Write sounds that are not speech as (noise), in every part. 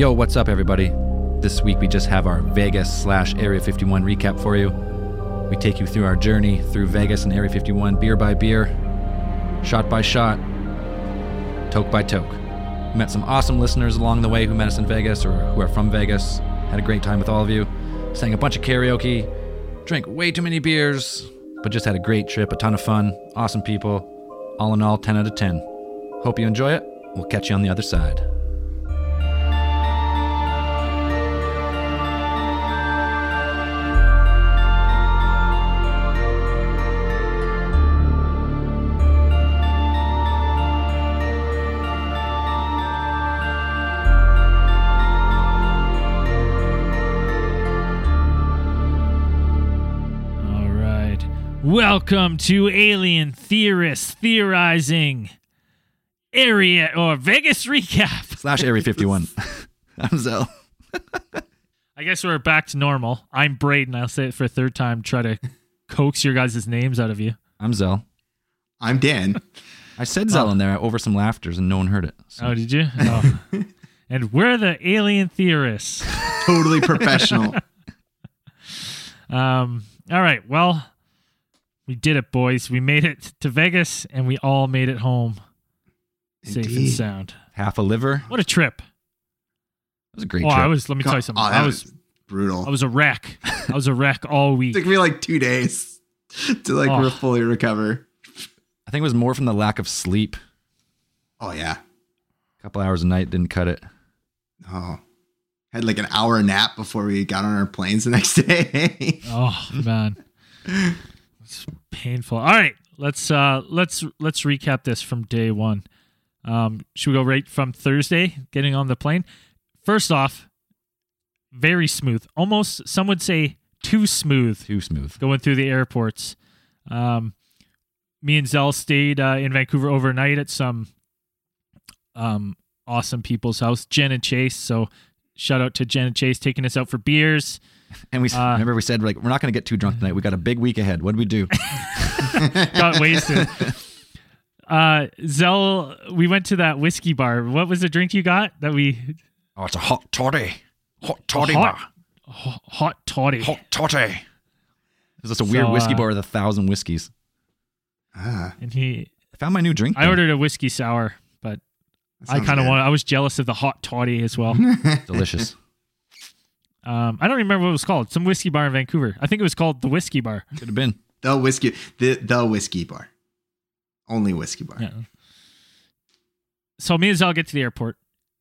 Yo, what's up, everybody? This week we just have our Vegas slash Area 51 recap for you. We take you through our journey through Vegas and Area 51, beer by beer, shot by shot, toke by toke. We met some awesome listeners along the way who met us in Vegas or who are from Vegas. Had a great time with all of you. Sang a bunch of karaoke, drank way too many beers, but just had a great trip, a ton of fun, awesome people. All in all, 10 out of 10. Hope you enjoy it. We'll catch you on the other side. Welcome to Alien Theorists Theorizing Area or Vegas Recap. (laughs) Slash Area 51. (laughs) I'm Zell. (laughs) I guess we're back to normal. I'm Braden. I'll say it for a third time, try to coax your guys' names out of you. I'm Zell. I'm Dan. I said Zell in there over some laughters and no one heard it. So Oh, did you? Oh. and we're the Alien Theorists. totally professional. Um, all right. Well, we did it, boys. We made it to Vegas and we all made it home safe and sound. half a liver. What a trip. That was a great Oh, trip. I was, let me tell you something. Oh, I that was, brutal. I was a wreck. I was a wreck all week. it (laughs) took me like two days (laughs) to like Oh. fully recover. I think it was more from the lack of sleep. Oh yeah. A couple hours a night didn't cut it. Oh. Had like an hour nap before we got on our planes the next (laughs) day. Oh man, it's painful. All right, let's uh let's let's recap this from day one. Um, should we go right from Thursday, getting on the plane? First off, very smooth. Almost some would say too smooth Too smooth. going through the airports. Um, me and Zell stayed uh, in Vancouver overnight at some um awesome people's house, Jen and Chase. So shout out to Jen and Chase taking us out for beers. (laughs) And we Uh, remember we said like we're not going to get too drunk tonight. We got a big week ahead. What did we do? (laughs) got wasted. (laughs) Uh, Zell, we went to that whiskey bar. What was the drink you got that we oh, it's a hot toddy. Hot toddy hot, bar. ho- hot toddy? Hot toddy. It's just a weird whiskey uh, bar with a thousand whiskeys. ah, And he, I found my new drink. I though. ordered a whiskey sour, but I kind of good. want. I was jealous of the hot toddy as well. delicious. Um, I don't remember what it was called. Some whiskey bar in Vancouver. I think it was called the Whiskey Bar. Could have been. the whiskey the the whiskey bar. Only whiskey bar. Yeah. So me and Zell get to the airport.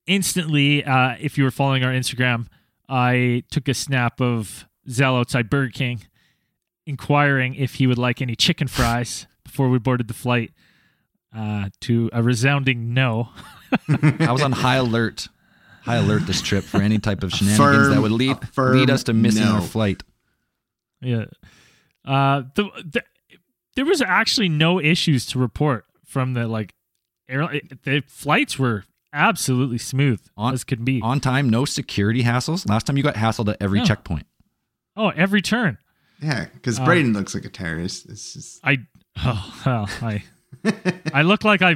Instantly, uh, if you were following our Instagram, I took a snap of Zell outside Burger King, inquiring if he would like any chicken fries before we boarded the flight. Uh, to a resounding no. (laughs) I was on high alert. High alert this trip for any type of shenanigans Firm- that would lead lead us to missing no. our flight. Yeah. Uh, the, the there was actually no issues to report from the like air. The flights were absolutely smooth On- as could be. On time, no security hassles. Last time you got hassled at every No. checkpoint. oh, every turn. Yeah, because Uh, Braden looks like a terrorist. It's just I oh well I (laughs) I look like I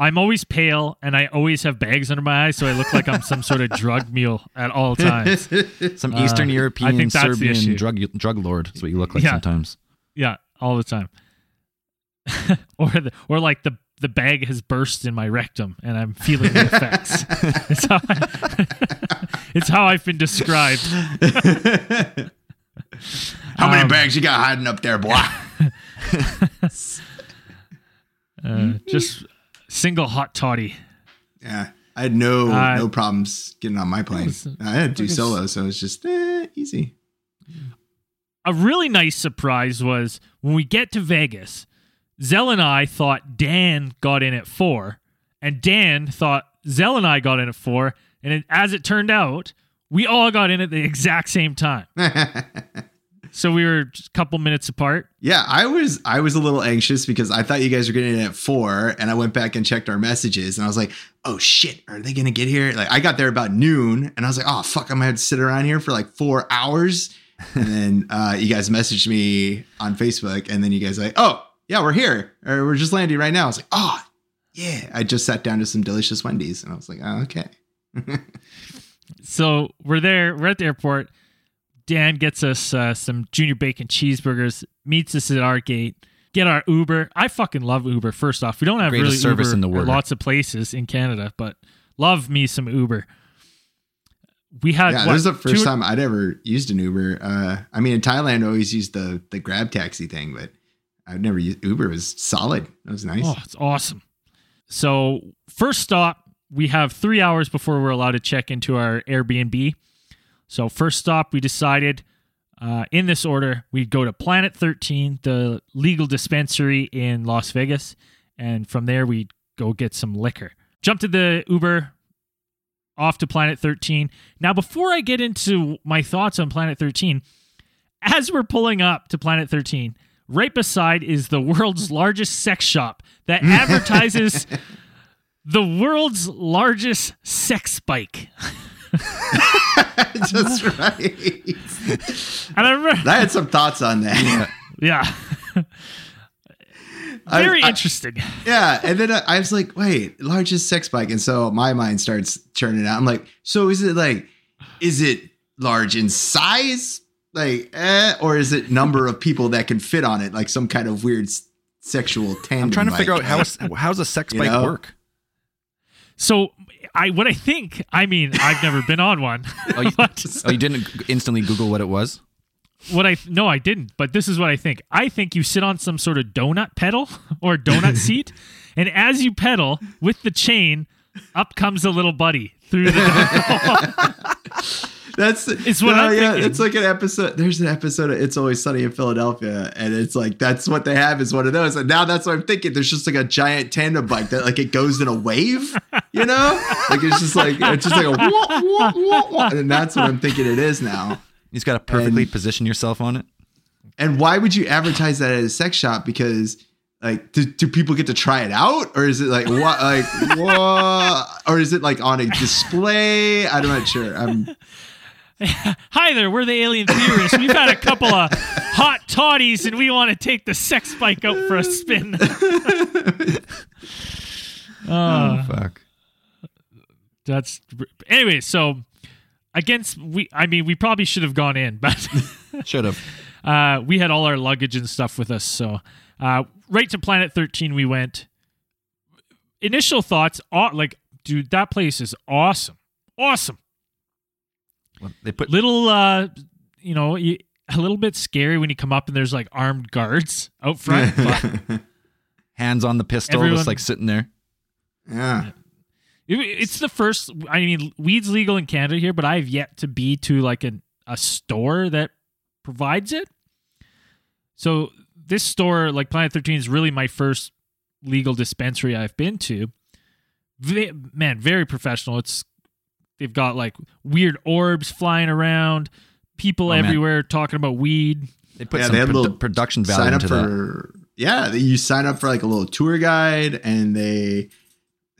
I'm always pale and I always have bags under my eyes, so I look like I'm some sort of (laughs) drug mule at all times. (laughs) Some Uh, Eastern I European, think that's the issue. Serbian drug drug lord is what you look like Yeah. sometimes. Yeah, all the time. (laughs) or the, or like the the bag has burst in my rectum and I'm feeling the effects. it's, how I, it's how I've been described. How many Um, bags you got hiding up there, boy? Uh, just single hot toddy. yeah. I had no Uh, no problems getting on my plane. was- I had to was- solos, so it was just eh, easy. a really nice surprise was when we get to Vegas, Zell and I thought Dan got in at four, and Dan thought Zell and I got in at four, and it, as it turned out, we all got in at the exact same time. (laughs) So we were just a couple minutes apart. Yeah, I was I was a little anxious because I thought you guys were getting in at four, and I went back and checked our messages, and I was like, "Oh shit, are they gonna get here?" Like I got there about noon, and I was like, "Oh fuck, I'm gonna have to sit around here for like four hours." And then (laughs) uh, you guys messaged me on Facebook, and then you guys like, "Oh yeah, we're here, or we're just landing right now." I was like, "Oh yeah," I just sat down to some delicious Wendy's, and I was like, oh, "Okay." (laughs) so we're there. We're at the airport. Dan gets us uh, some junior bacon cheeseburgers. Meets us at our gate. Get our Uber. I fucking love Uber. First off, we don't have Greatest really service Uber in the world. lots of places in Canada, but love me some Uber. We had yeah, what, this is the first two- time I'd ever used an Uber. Uh, I mean, in Thailand, I always used the the Grab taxi thing, but I've never used Uber. It was solid. That was nice. Oh, it's awesome. So, first stop, we have three hours before we're allowed to check into our Airbnb. So, first stop, we decided uh, in this order, we'd go to Planet 13, the legal dispensary in Las Vegas. And from there, we'd go get some liquor. Jump to the Uber, off to Planet 13. Now, before I get into my thoughts on Planet 13, as we're pulling up to Planet 13, right beside is the world's largest sex shop that (laughs) advertises the world's largest sex bike. (laughs) (laughs) Just right. And I remember, I had some thoughts on that. yeah, very I- interesting. Yeah, and then I, I was like, "Wait, largest sex bike," and so my mind starts churning out. I'm like, "So is it like, is it large in size, like, eh, or is it number of people that can fit on it, like some kind of weird s- sexual tandem?" I'm trying to figure out how how is- a sex You bike know? work. So, I what I think, I mean, I've never been on one. (laughs) Oh, you, (laughs) but oh, you didn't instantly Google what it was? what I no, I didn't. But this is what I think. I think you sit on some sort of donut pedal (laughs) or donut seat, and as you pedal with the chain, up comes a little buddy through the. That's It's what no, I'm yeah, thinking. It's like an episode. There's an episode of It's Always Sunny in Philadelphia, and it's like that's what they have is one of those. And now that's what I'm thinking. There's just like a giant tandem bike that like it goes in a wave, you know? like it's just like it's just like a wah, wah, wah, wah. and that's what I'm thinking it is now. You just got to perfectly And- position yourself on it. And why would you advertise that at a sex shop? Because like, do, do people get to try it out, or is it like what, like what, or is it like on a display? I'm not sure. I'm (laughs) Hi there, we're the alien theorists. We've had a couple of hot toddies, and we want to take the sex bike out for a spin. (laughs) (laughs) Uh, Fuck. that's anyway. So against we, I mean, we probably should have gone in, but Should have. uh, we had all our luggage and stuff with us. So uh, right to Planet Thirteen, we went. Initial thoughts, like, dude, that place is awesome, awesome. Well, They put little uh you know you, a little bit scary when you come up and there's like armed guards out front but (laughs) hands on the pistol, Everyone- just like sitting there. yeah. it, it's the first i mean weed's legal in canada here but i've yet to be to like an, a store that provides it. So this store like planet 13 is really my first legal dispensary i've been to. Ve- man very professional. It's they've got like weird orbs flying around people Oh, man. everywhere talking about weed They put Yeah, some they had produ- little production value sign up into that. for yeah you sign up for like a little tour guide and they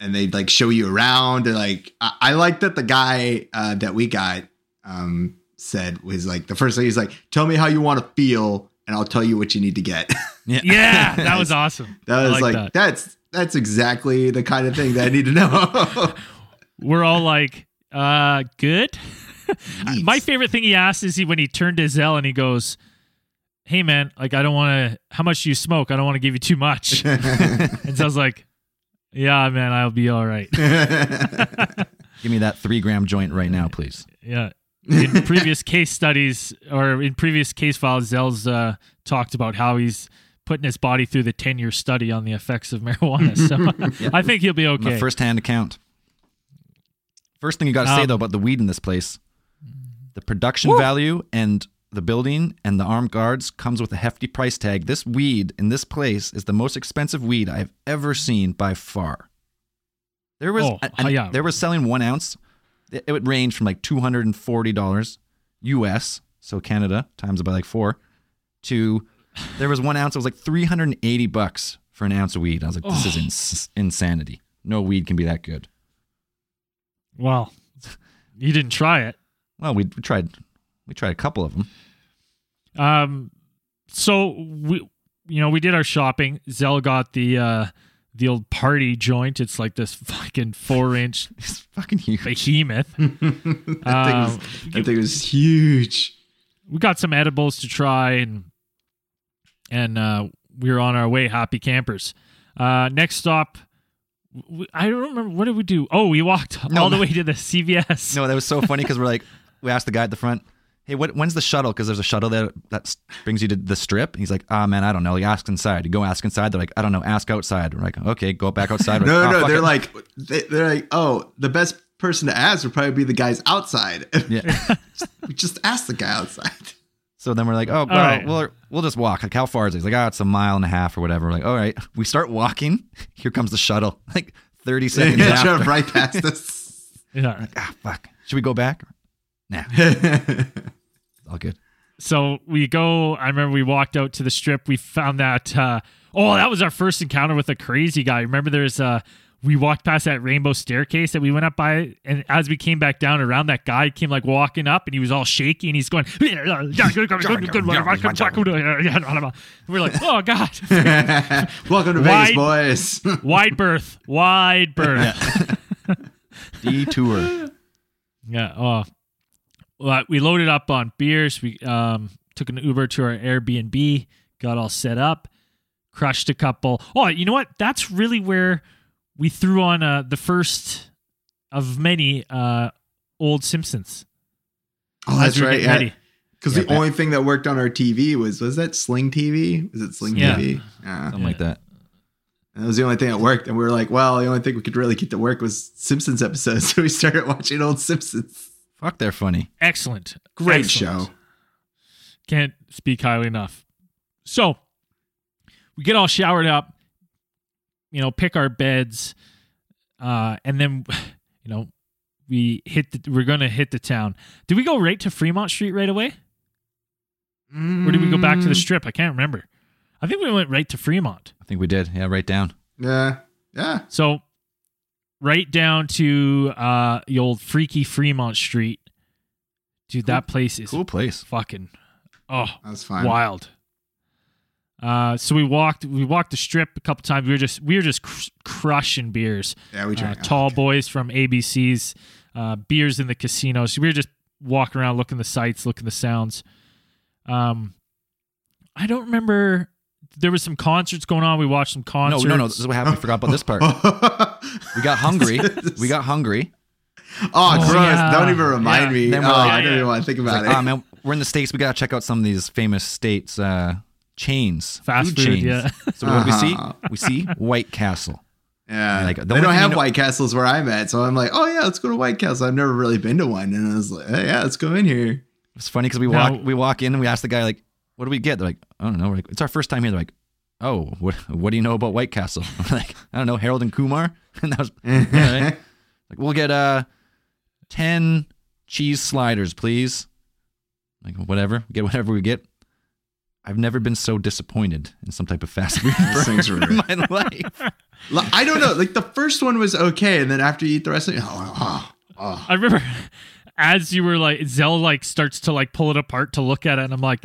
and they like show you around and like i, I like that the guy uh, that we got um said was like the first thing he's like tell me how you want to feel and i'll tell you what you need to get (laughs) Yeah. yeah (laughs) that was awesome that I was like, that. that's that's exactly the kind of thing that i need to know (laughs) we're all like, uh, good. (laughs) My favorite thing he asked is he when he turned to Zell and he goes, Hey man, like I don't want to. How much do you smoke? I don't want to give you too much. (laughs) and so I was like, Yeah, man, I'll be all right. (laughs) Give me that three gram joint right now, please. Yeah. In previous case studies or in previous case files, Zell's uh, talked about how he's putting his body through the ten year study on the effects of marijuana. So I think he'll be okay. a first hand account. First thing you got to say Um, though about the weed in this place, the production value and the building and the armed guards comes with a hefty price tag. This weed in this place is the most expensive weed I've ever seen by far. There was, Oh, yeah. they were selling one ounce. It, would range from like two hundred and forty dollars U.S. So Canada times it by like four, to there was one ounce. It was like three hundred and eighty bucks for an ounce of weed. I was like, this is ins- insanity. No weed can be that good. Well, (laughs) you didn't try it. Well, we, we tried, we tried a couple of them. Um, so we, you know, we did our shopping. Zell got the uh, the old party joint. It's like this fucking four inch (laughs) It's fucking huge. behemoth. (laughs) that, thing was, Um, that thing was huge. we got some edibles to try and and uh, we were on our way happy campers uh, next stop w- i don't remember what did we do oh we walked No, all the way to the cvs No, that was so funny because we're like, (laughs) we asked the guy at the front, hey, what, when's the shuttle? Because there's a shuttle that that brings you to the strip. And he's like, ah, man, I don't know. Like, ask inside. You go ask inside. They're like, I don't know. Ask outside. We're like, okay, go back outside. We're No, like, "Oh, no, fuck they're it." like, they, they're like, oh, the best person to ask would probably be the guys outside. yeah. (laughs) we just ask the guy outside. So then we're like, oh, well, right. we'll, we'll just walk. Like, how far is it? He's like, oh, it's a mile and a half or whatever. We're like, all right. We start walking. (laughs) Here comes the shuttle. (laughs) Like 30 seconds Yeah, after. drove right past (laughs) us. yeah Ah, fuck. Should we go back? Nah, all good. so we go i remember we walked out to the strip we found that uh, oh that was our first encounter with a crazy guy remember there's uh we walked past that rainbow staircase that we went up by, and as we came back down around, that guy came like walking up, and he was all shaky, and he's going, "We're like, "Oh God, (laughs) Welcome to Wide- Vegas, boys. (laughs) wide berth, wide berth." (laughs) Detour. Yeah. Oh, well, we loaded up on beers. We um, took an Uber to our Airbnb, got all set up, crushed a couple. Oh, you know what? That's really where we threw on uh, the first of many uh, old Simpsons. oh, that's right. getting Yeah. Because Yeah, the back- only thing that worked on our TV was was that Sling TV? Was it Sling Yeah. TV? Yeah. Something like that. And that was the only thing that worked. And we were like, well, the only thing we could really get to work was Simpsons episodes. (laughs) So we started watching old Simpsons. Fuck, they're funny. Excellent. Great Excellent. show. Can't speak highly enough. So we get all showered up, you know, pick our beds, uh, and then (laughs) you know we hit. The, we're gonna hit the town. Did we go right to Fremont Street right away, or did we go back to the Mm, strip? I can't remember. I think we went right to Fremont. I think we did. Yeah, right down. Yeah. Yeah. So right down to uh, the old freaky Fremont Street. Dude, that place is Cool place. fucking oh that's fine. wild. Uh, so we walked we walked the strip a couple times. We were just we were just cr- crushing beers. Yeah, we Uh, drank. tall boys from ABC's uh, beers in the casino. So we were just walking around, looking the sights, looking the sounds. Um, I don't remember. There was some concerts going on. We watched some No, concerts. no, no. No. This is what happened. I forgot about this part. (laughs) We got hungry. We got hungry. oh, Oh, gross. yeah. Don't even remind Yeah. me. Then Oh, like- I don't Yeah, even yeah. want to think It's about like, it. ah, man, we're in the states. We gotta check out some of these famous states uh, chains, Fast food, chains. yeah. (laughs) So what we see? Uh-huh. We see White Castle. Yeah, Like, the they don't thing you have know- White Castles where I'm at, so I'm like, oh yeah, let's go to White Castle. I've never really been to one, and I was like, hey, yeah, let's go in here. It's funny because we Now- walk we walk in and we ask the guy like, "What do we get?" They're like, "I don't know." We're like, "It's our first time here." They're like, "Oh, what what do you know about White Castle?" (laughs) We're like, "I don't know, Harold and Kumar." (laughs) And that was all right. like, "We'll get uh ten cheese sliders, please." Like whatever, get whatever we get. I've never been so disappointed in some type of fast food (laughs) Those things in my life. (laughs) I don't know. Like the first one was okay, and then after you eat the rest of it, oh, oh, oh. I remember (laughs) as you were like Zell like starts to like pull it apart to look at it, and I'm like,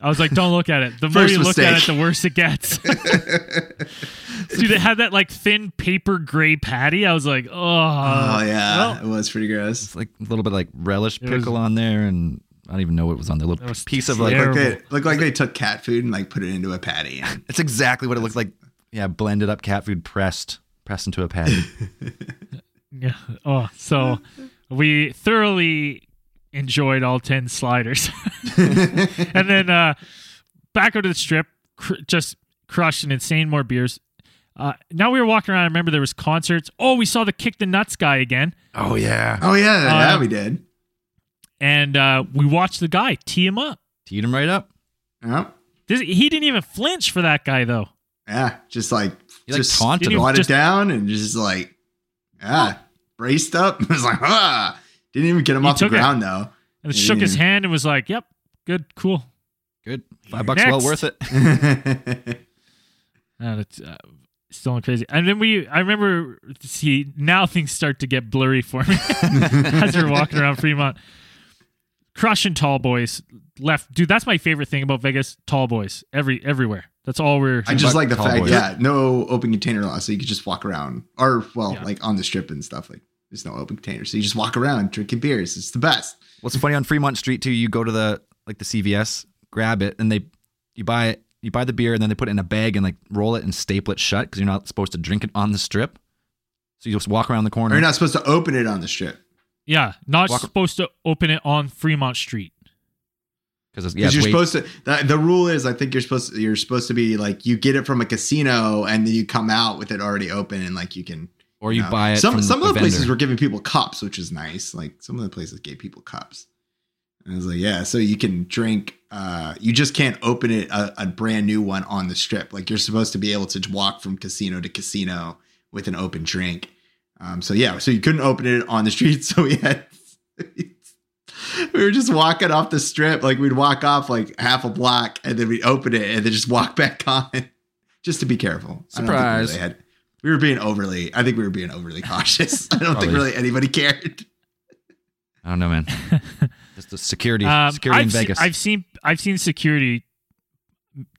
I was like, don't look at it. The more First you look at it, the worse it gets. Dude, it had that like thin paper gray patty. I was like, oh, oh yeah, well, it was pretty gross. It's like a little bit like relish It was- pickle on there, and I don't even know what was on there. A little That was piece of like terrible. Like they (laughs) looked like they took cat food and like put it into a patty. And It's exactly what it looked like. Yeah, blended up cat food pressed, pressed into a patty. (laughs) (laughs) yeah. Oh, so we thoroughly enjoyed all ten sliders, and then uh back over to the strip, cr- just crushed an insane more beers. Uh, now we were walking around. I remember there was concerts. Oh, we saw the kick the nuts guy again. oh yeah, oh yeah, yeah, Uh, we did. And uh, we watched the guy tee him up. teed him right up. Yeah, This, he didn't even flinch for that guy though. yeah, just like He, like, just taunted him. brought Just- it down and just like yeah, braced up. (laughs) It was like ah, didn't even get him He off the took it. ground though. And shook his hand and was like, "Yep, good, cool." Good, five bucks well worth it. (laughs) And it's (laughs) uh, still crazy. And then we, I remember, see, now things start to get blurry for me as we're walking around Fremont. Crushing tall boys left, dude. That's my favorite thing about Vegas. Tall boys every everywhere. That's all we're. I just like the fact, boys. yeah, no open container law, so you could just walk around, or well, Yeah. like on the strip and stuff. Like there's no open container, so you just walk around drinking beers. It's the best. What's funny on Fremont Street too? You go to the like the CVS, grab it, and they you buy it. You buy the beer, and then they put it in a bag and like roll it and staple it shut because you're not supposed to drink it on the strip. So you just walk around the Or corner. you're not supposed to open it on the strip yeah, not Walk- supposed to open it on Fremont Street. because yeah, it's you're way- supposed to. The, the rule is, I think you're supposed to. You're supposed to be like you get it from a casino, and then you come out with it already open, and like you can. or you know. buy it. Some from some of the places were giving people cups, which is nice. Like some of the places gave people cups. And I was like, yeah, so you can drink. Uh, you just can't open it a, a brand new one on the strip. Like you're supposed to be able to walk from casino to casino with an open drink. Um, so yeah, so you couldn't open it on the street. (laughs) So we had we were just walking off the strip. Like we'd walk off like half a block, and then we'd open it, and then just walk (laughs) back on, just to be careful. I think we Surprise. really had- we were being overly. I think we were being overly cautious. (laughs) I don't think really anybody cared. I don't know, man. Just the security, Um, security in I've, se- Vegas. I've seen I've seen security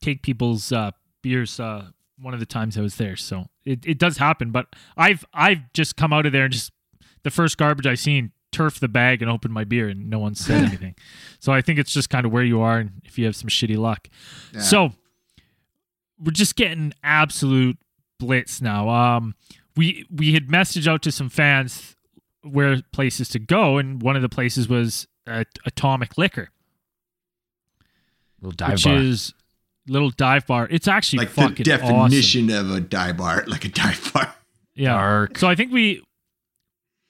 take people's uh, beers. Uh, one of the times I was there, so it, it does happen. But I've I've just come out of there and just the first garbage I seen turf the bag and opened my beer and no one said (laughs) anything. So I think it's just kind of where you are and if you have some shitty luck. Yeah. So we're just getting absolute blitz now. Um, we we had messaged out to some fans where places to go, and one of the places was uh, Atomic Liquor, Little dive which bar. is little dive bar. It's actually like the fucking definition of a dive bar, (laughs) like a dive bar. Yeah. Dark. So I think we,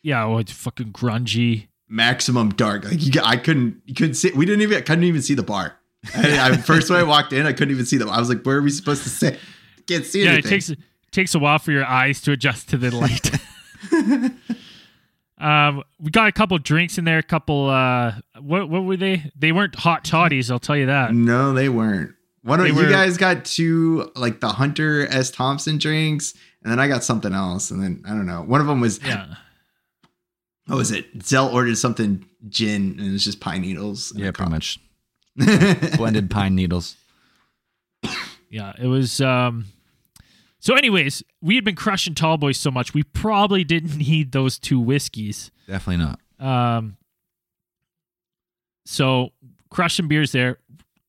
yeah, oh, it's fucking grungy. Maximum dark. Like you, I couldn't, you couldn't see. We didn't even, couldn't even see the bar. I, I, (laughs) first when I walked in, I couldn't even see them. I was like, where are we supposed to sit? Can't see Yeah, anything. it takes takes a while for your eyes to adjust to the light. (laughs) um, we got a couple drinks in there. A couple. Uh, what what were they? They weren't hot toddies. I'll tell you that. No, they weren't. One of They you guys got two, like the Hunter S. Thompson drinks, and then I got something else, and then I don't know. One of them was, Yeah. what was it? Zell ordered something gin, and it was just pine needles. yeah, pretty much much. (laughs) blended pine needles. Yeah, it was. Um, so, anyways, we had been crushing tall boys so much, we probably didn't (laughs) need those two whiskeys. Definitely not. Um, so crushing beers there,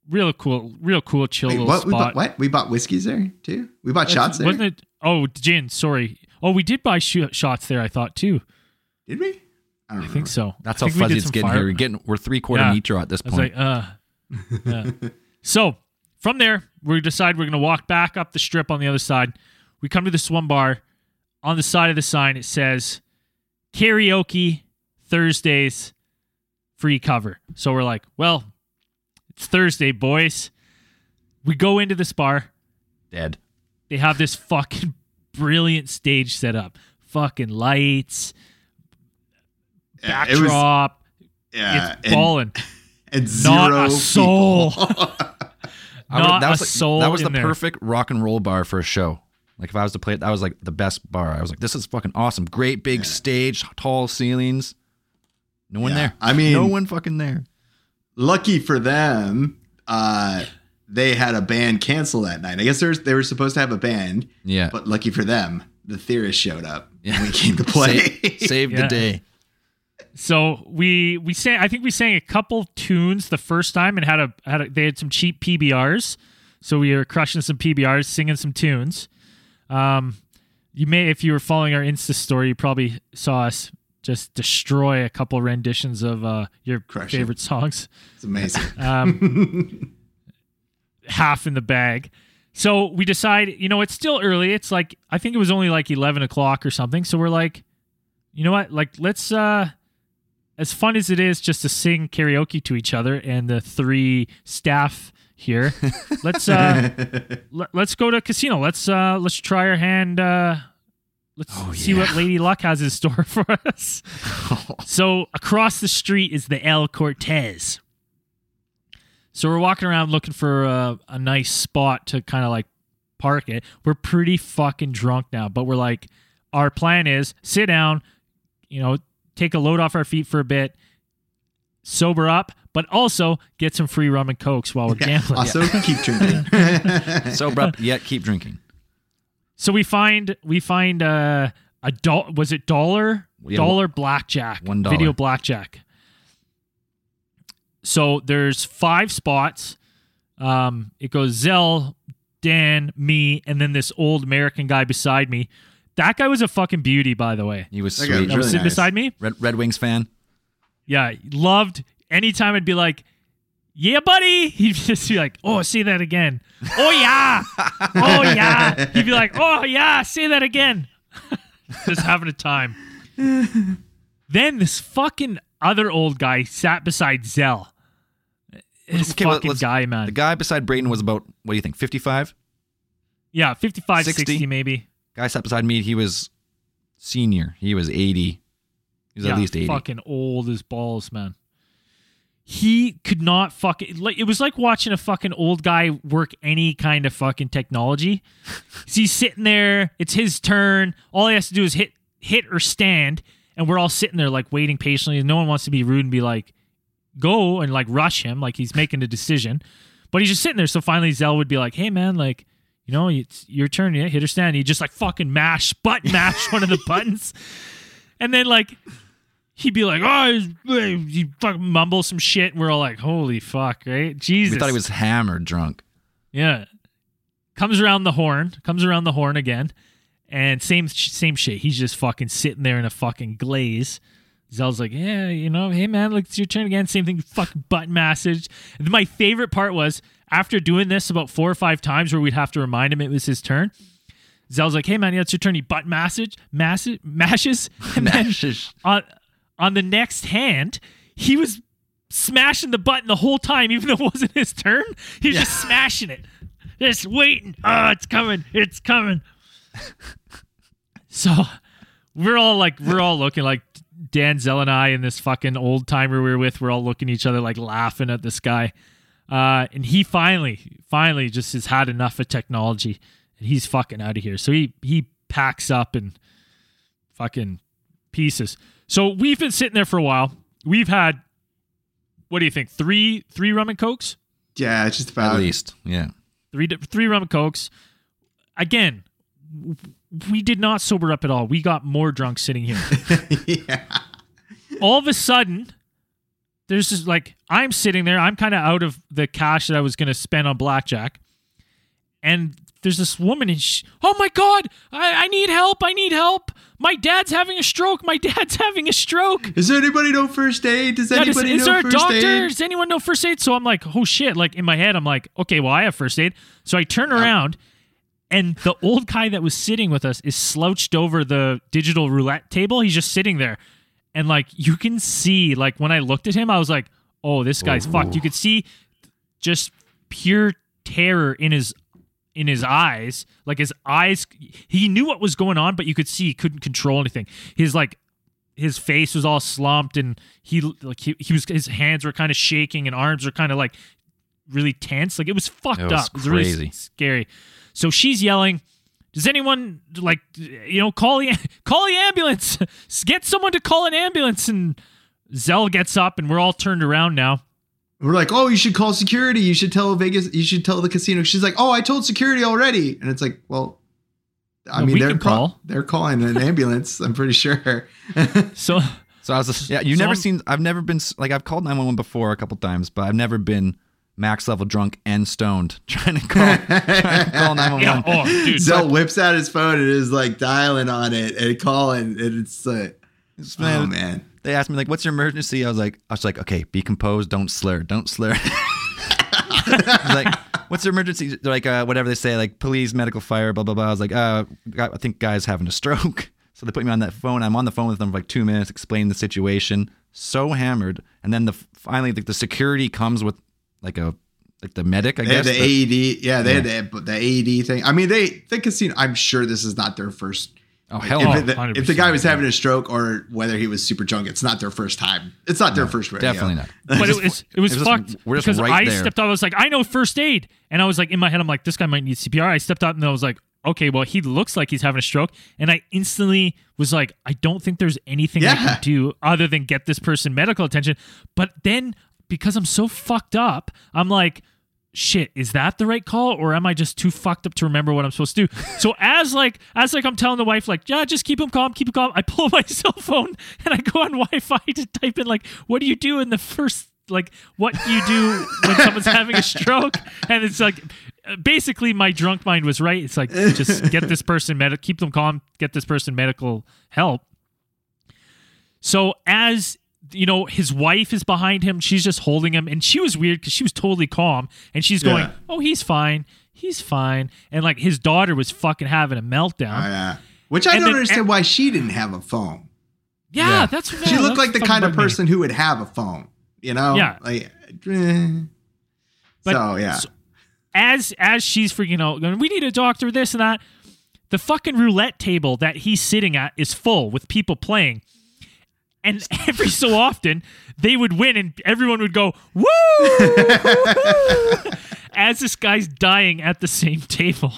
real cool, real cool, chill Wait, little what? We spot. bought, what? We bought whiskeys there too. We bought That's- shots there. wasn't it? Oh, gin. Sorry. Oh, we did buy sh- shots there. I thought too. Did we? I don't I think so. That's I how fuzzy it's getting fire- here. We're getting we're three quarter Yeah. nitro at this I was point. like, uh. yeah. so from there, we decide we're going to walk back up the strip on the other side. We come to this one bar. On the side of the sign, it says karaoke Thursdays, free cover. So we're like, well, it's Thursday, boys. We go into this bar. Dead. They have this fucking brilliant stage set up. Fucking lights, Yeah, it was- backdrop. yeah, it's balling. (laughs) and Not a soul. people. (laughs) I would- Not that a like- soul That was in the there. perfect rock and roll bar for a show. Like if I was to play it, that was like the best bar. I was like, this is fucking awesome. Great big stage, tall ceilings. No one Yeah, there. I mean- no one fucking there. Lucky for them, uh, they had a band cancel that night. I guess there's they were supposed to have a band, Yeah. but lucky for them, the theorist showed up Yeah. and we came to (laughs) play. Sa- saved Yeah. the day. So we we sang. I think we sang a couple tunes the first time and had a had a, they had some cheap PBRs. So we were crushing some PBRs, singing some tunes. Um, you may if you were following our Insta story, you probably saw us just destroy a couple renditions of uh, your Crush it. favorite songs. it's amazing. (laughs) Um, half in the bag. So we decide, you know, it's still early. It's like I think it was only like eleven o'clock or something. So we're like, you know what? Like let's uh as fun as it is just to sing karaoke to each other and the three staff here, (laughs) let's uh l- let's go to a casino. Let's uh let's try our hand uh let's Oh, see what. Lady Luck has in store (laughs) for us. (laughs) so across the street is the El Cortez. So we're walking around looking for a, a nice spot to kind of like park it. We're pretty fucking drunk now, but we're like, our plan is sit down, you know, take a load off our feet for a bit, sober up, but also get some free rum and cokes while we're gambling. Also, keep drinking. (laughs) Sober up, yet keep drinking. So we find we find uh, a doll. Was it dollar Yeah, dollar blackjack? one dollar. video blackjack. So there's five spots. Um, it goes Zell, Dan, me, and then this old American guy beside me. That guy was a fucking beauty, by the way. He was That guy sweet. was That was Really sitting nice. beside me. Red, Red Wings fan. Yeah, loved. Anytime I'd be like, "Yeah, buddy," (laughs) he'd just be like, "Oh, say that again." Oh yeah, (laughs) oh yeah. He'd be like, "Oh yeah, say that again." (laughs) just having a time. then this fucking other old guy sat beside Zell. This Okay, fucking let's- guy, man. The guy beside Braden was about, what do you think, 55? yeah, 55, 60? 60 maybe. Guy sat beside me, he was senior. He was 80. He was yeah, at least 80. fucking old as balls, man. He could not fucking like it was like watching a fucking old guy work any kind of fucking technology. so he's sitting there, it's his turn. All he has to do is hit hit or stand, and we're all sitting there like waiting patiently. No one wants to be rude and be like, go and like rush him, like he's making a decision. But he's just sitting there. So finally Zell would be like, Hey man, like, you know, it's your turn, yeah, hit or stand. He just like fucking mash, button mash one of the (laughs) buttons. And then like he'd be like, "Oh," he fucking mumble some shit, and we're all like, "Holy fuck!" Right? Jesus. We thought he was hammered drunk. Yeah. Comes around the horn. Comes around the horn again, and same same shit. He's just fucking sitting there in a fucking glaze. Zell's like, "Yeah, you know, hey man, look, it's your turn again." Same thing. Fucking butt massage. And my favorite part was after doing this about four or five times, where we'd have to remind him it was his turn. Zell's like, "Hey man, yeah, it's your turn." He butt massage, masses, (laughs) mashes, and then Mashes. on on the next hand, he was smashing the button the whole time, even though it wasn't his turn. He was just smashing it, just waiting. Oh, it's coming! It's coming! so we're all like, we're all looking like Dan Zell and I and this fucking old timer we were with. We're all looking at each other like laughing at this guy. Uh, and he finally, finally, just has had enough of technology, and he's fucking out of here. So he he packs up and fucking pieces. So we've been sitting there for a while. We've had what do you think? Three three rum and cokes? yeah, it's just At about least. Yeah. Three three rum and cokes. Again, we did not sober up at all. We got more drunk sitting here. (laughs) yeah. all of a sudden, there's just like I'm sitting there. I'm kind of out of the cash that I was going to spend on blackjack, and there's this woman, and she, oh my god, I, I need help! I need help! My dad's having a stroke! My (laughs) dad's having a stroke! Does anybody know first aid? Does Yeah, does- anybody is know there a first doctor? aid? Does anyone know first aid? So I'm like, oh shit! Like in my head, I'm like, okay, well I have first aid. So I turn around, and the old guy that was sitting with us is slouched over the digital roulette table. He's just sitting there, and like you can see, like when I looked at him, I was like, oh, this guy's fucked. You could see just pure terror in his in his eyes like his eyes he knew what was going on but you could see he couldn't control anything. His like his face was all slumped and he like he, he was his hands were kind of shaking and arms were kind of like really tense. Like it was fucked It was up it was really crazy. scary. So she's yelling does anyone like you know call the (laughs) call the ambulance. (laughs) Get someone to call an ambulance. And Zell gets up and we're all turned around now We're like, oh, you should call security. You should tell Vegas. You should tell the casino. She's like, oh, I told security already. And it's like, well, I Well, mean, they're call- call. they're calling an ambulance. I'm pretty sure. (laughs) so So I was just, yeah, you've So never I'm- seen, I've never been, like, I've called 911 before a couple times, but I've never been max level drunk and stoned (laughs) trying to call, trying to call 911. yeah oh dude Zell whips out his phone and is like dialing on it and calling, and it's like, It's- oh man. They asked me, like, what's your emergency? I was like, I was like, okay, be composed, don't slur, don't slur. (laughs) Like, what's your emergency? They're like, uh, whatever they say, like police, medical, fire, blah, blah, blah. I was like, uh, I think guy's having a stroke. (laughs) So they put me on that phone. I'm on the phone with them for like two minutes, explain the situation. So hammered. And then the finally, the, the security comes with like a, like the medic, I They had guess. the the- AED. Yeah, they had the, the AED thing. I mean, they the casino. I'm sure this is not their first. Oh, hell if, no. the, if the guy was having a stroke or whether he was super drunk, it's not their first time. It's not their first rodeo. Definitely not. (laughs) but it was it was it was just- fucked we're just because right I there. stepped up. I was like, I know first aid, and I was like in my head, I'm like, this guy might need CPR. I stepped up and I was like, okay, well, he looks like he's having a stroke. And I instantly was like, I don't think there's anything I can do other than get this person medical attention. But then because I'm so fucked up, I'm like, shit, is that the right call? Or am I just too fucked up to remember what I'm supposed to do? (laughs) so as like as like I'm telling the wife, like, yeah, just keep him calm, keep him calm. I pull my (laughs) cell phone and I go on Wi-Fi to type in like, what do you do in the first like what do you do when someone's having a stroke? And it's like basically my drunk mind was right. It's like just get this person med keep them calm, get this person medical help. So as you know, his wife is behind him. She's just holding him, and she was weird because she was totally calm, and she's going, Yeah. "Oh, he's fine, he's fine." And like his daughter was fucking having a meltdown. Oh, yeah. Which I And don't then- understand why she didn't have a phone. yeah, Yeah. that's she yeah, looked like the kind of bugged me. person who would have a phone. You know? Yeah. Like, eh. But- so yeah. so- as as she's freaking out, going, we need a doctor, this and that. The fucking roulette table that he's sitting at is full with people playing. And (laughs) every so (laughs) often they would win and everyone would go, woo! (laughs) As this guy's dying at the same table.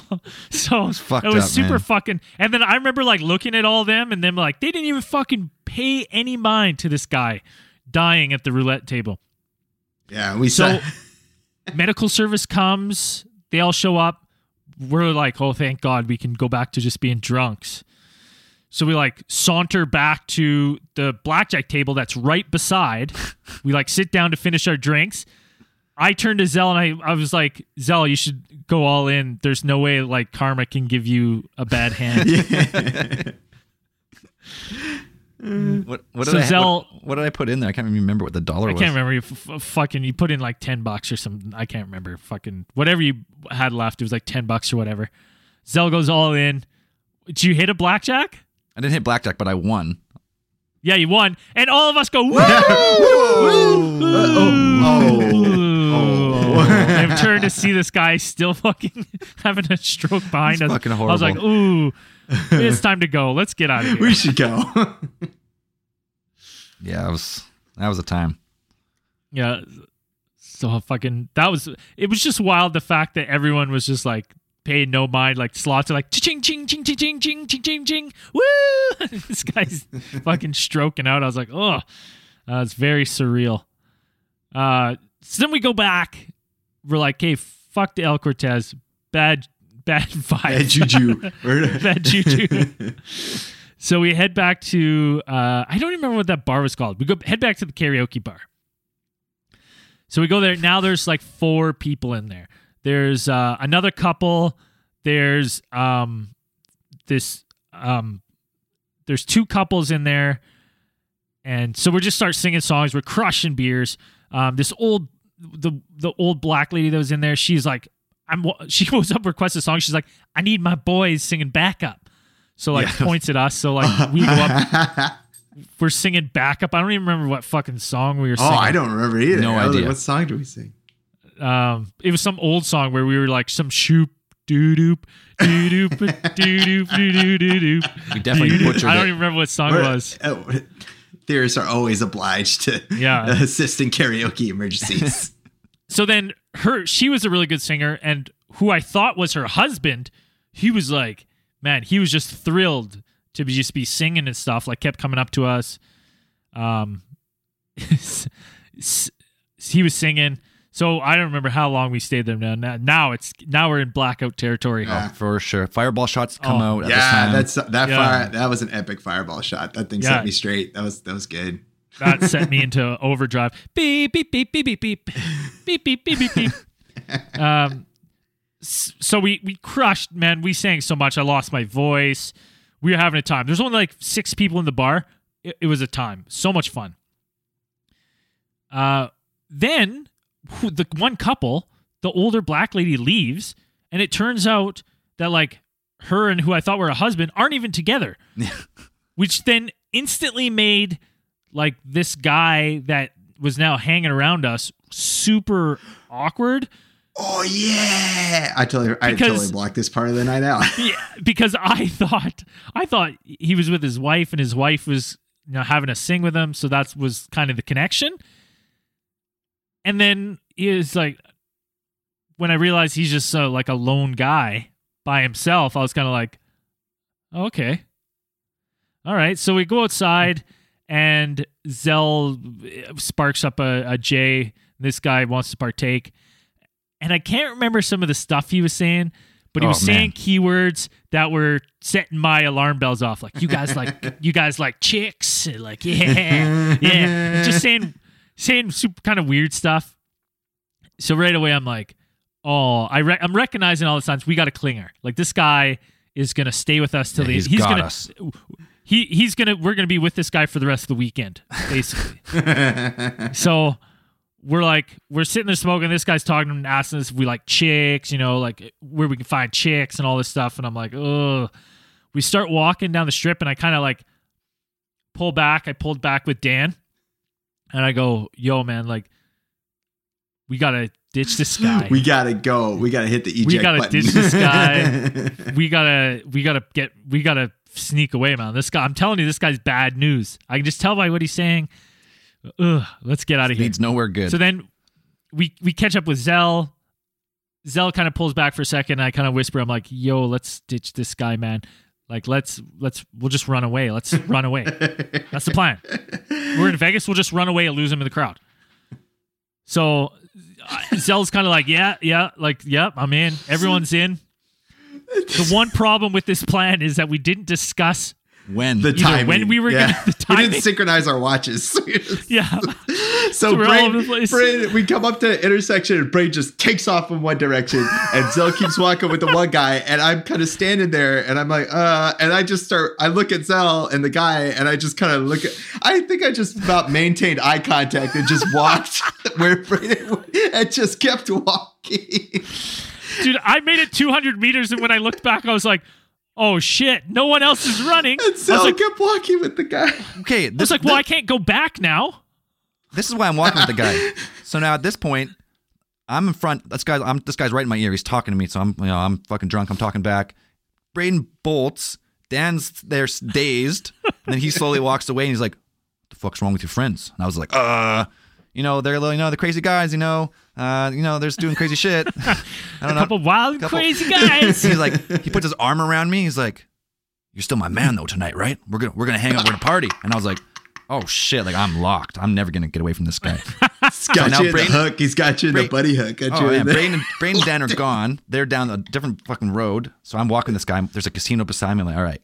So it fucked was up, super man. fucking and then I remember like looking at all of them and them like they didn't even fucking pay any mind to this guy dying at the roulette table. yeah. We So saw. medical service comes, they all show up. We're like, oh, thank God we can go back to just being drunks. So we like saunter back to the blackjack table that's right beside. we like sit down to finish our drinks. I turned to Zell and I, I was like, Zell, you should go all in. There's no way like karma can give you a bad hand. (laughs) Mm. What, what, So did I, Zell- what, what did I put in there? I can't even remember what the dollar I was. can't remember. You f- f- fucking, you put in like ten bucks or something. I can't remember. Fucking whatever you had left. It was like ten bucks or whatever. Zell goes all in. Did you hit a blackjack? I didn't hit blackjack, but I won. Yeah, you won, and all of us go woo! oh, oh, Ooh. I'm turned to see this guy still fucking (laughs) having a stroke behind It's us. fucking I was like, ooh, it's time to go. Let's get out of (laughs) here. we should go. (laughs) Yeah, it was that was a time. Yeah. So fucking that was it was just wild the fact that everyone was just like paying no mind, like slots are like ching ching ching ching ching ching ching ching ching woo (laughs) this guy's (laughs) fucking stroking out. I was like, oh uh, it's very surreal. Uh so then we go back. We're like, hey, fuck the El Cortez. Bad (laughs) bad vibes. Bad juju. Bad juju. So we head back to uh, I don't even remember what that bar was called. We go head back to the karaoke bar. So we go there. Now there's like four people in there. There's uh, another couple. There's um this um there's two couples in there. And so we just start singing songs. We're crushing beers. Um, this old the the old black lady that was in there, she's like, I'm (laughs) she goes up requests a song. She's like, I need my boys singing backup. So like Yeah. points at us. So like we go up, (laughs) we're singing backup. I don't even remember what fucking song we were oh, singing. I don't remember either. No I was like, idea. what song do we sing? Um, it was some old song where we were like some shoop doo doop doo (laughs) doop doo doop doo doo doo doop. We definitely butchered I don't it. even remember what song it We're- was. oh, theorists are always obliged to Yeah. (laughs) assist in karaoke emergencies. (laughs) So then her she was a really good singer and who I thought was her husband, he was like, man, he was just thrilled to be, just be singing and stuff, like kept coming up to us. Um s- s- he was singing. So I don't remember how long we stayed there now. Now, now it's now we're in blackout territory. Yeah. Oh, for sure. Fireball shots come Oh. out at yeah, time. that's that Yeah. fire. That was an epic fireball shot. That thing Yeah. set me straight. That was that was good. That sent me (laughs) into overdrive. Beep beep beep beep beep beep beep beep beep beep beep. (laughs) Um, so we we crushed, man. We sang so much, I lost my voice. We were having a time. There's only like six people in the bar. It, it was a time. So much fun. Uh, then who- the one couple, the older black lady leaves, and it turns out that like her and who I thought were a husband aren't even together (laughs) which then instantly made like this guy that was now hanging around us super awkward Oh yeah, I totally I Because- totally blocked this part of the night out. (laughs) Yeah, because I thought I thought he was with his wife and his wife was you know having a sing with him, so that was kind of the connection. And then he is like, when I realized he's just so like a lone guy, by himself, I was kind of like, oh, okay. All right. So we go outside and Zell eh, sparks up a, a J. This guy wants to partake. And I can't remember some of the stuff he was saying, but he Oh, was saying man. keywords that were setting my alarm bells off. Like you guys like (laughs) you guys like chicks, and like yeah, yeah, just saying saying super kind of weird stuff. So right away I'm like, oh, I re- I'm recognizing all the signs. We got a clinger. Like this guy is gonna stay with us till Yeah, the he's got gonna us. he he's gonna we're gonna be with this guy for the rest of the weekend, basically. (laughs) so we're like we're sitting there smoking. This guy's talking and asking us if we like chicks, you know, like where we can find chicks and all this stuff. And I'm like, oh. We start walking down the strip, and I kind of like pull back. I pulled back with Dan, and I go, "Yo, man, like we gotta ditch this (laughs) guy. we gotta go. We gotta hit the eject We gotta button. ditch this guy. (laughs) we gotta we gotta get we gotta sneak away, man. This guy, I'm telling you, this guy's bad news. I can just tell by what he's saying. Ugh, let's get out of here. Leads nowhere good. So then we we catch up with Zell. Zell kind of pulls back for a second. And I kind of whisper, I'm like, "Yo, let's ditch this guy, man. Like, let's let's we'll just run away. Let's (laughs) run away. That's the plan. We're in Vegas. We'll just run away and lose him in the crowd." So Zell's kind of like, "Yeah, yeah, like, yep, I'm in. Everyone's in." The one problem with this plan is that we didn't discuss. When the timing. when we were yeah. gonna- (laughs) the we didn't synchronize our watches. (laughs) Yeah, so we're all over the Brain. Brain, we come up to the intersection and Brain just takes off in one direction and Zell keeps walking with the one guy and I'm kind of standing there and I'm like, uh, and I just start, I look at Zell and the guy and I just kind of look at, I think I just about maintained eye contact and just walked (laughs) where Brain and just kept walking. dude, I made it 200 meters, and when I looked back, I was like, "Oh shit, no one else is running." I (laughs) And was Zell like, kept walking with the guy. okay, I was this like, "Well, I can't go back now." this is why I'm walking with the guy. (laughs) So now at this point, I'm in front. This guy's I'm this guy's right in my ear. He's talking to me, so I'm you know I'm fucking drunk. I'm talking back. Braden bolts. Dan's there dazed, and then he slowly walks away, and he's like, "What the fuck's wrong with your friends?" And I was like, "Uh." You know they're little, you know the crazy guys. You know, uh, you know they're just doing crazy shit. (laughs) I don't A know. couple wild, Couple- crazy (laughs) guys. He's like, he puts his arm around me. He's like, "You're still my man though tonight, right? We're gonna we're gonna hang out, we're gonna party." And I was like, "Oh shit! Like I'm locked. I'm never gonna get away from this guy." (laughs) He's got now you in Braden- the hook. He's got you in the buddy hook. Got you Oh, yeah. in there. Braden, and, Braden and Dan are gone. They're down a different fucking road. So I'm walking this guy. There's a casino beside me. I'm like, all right,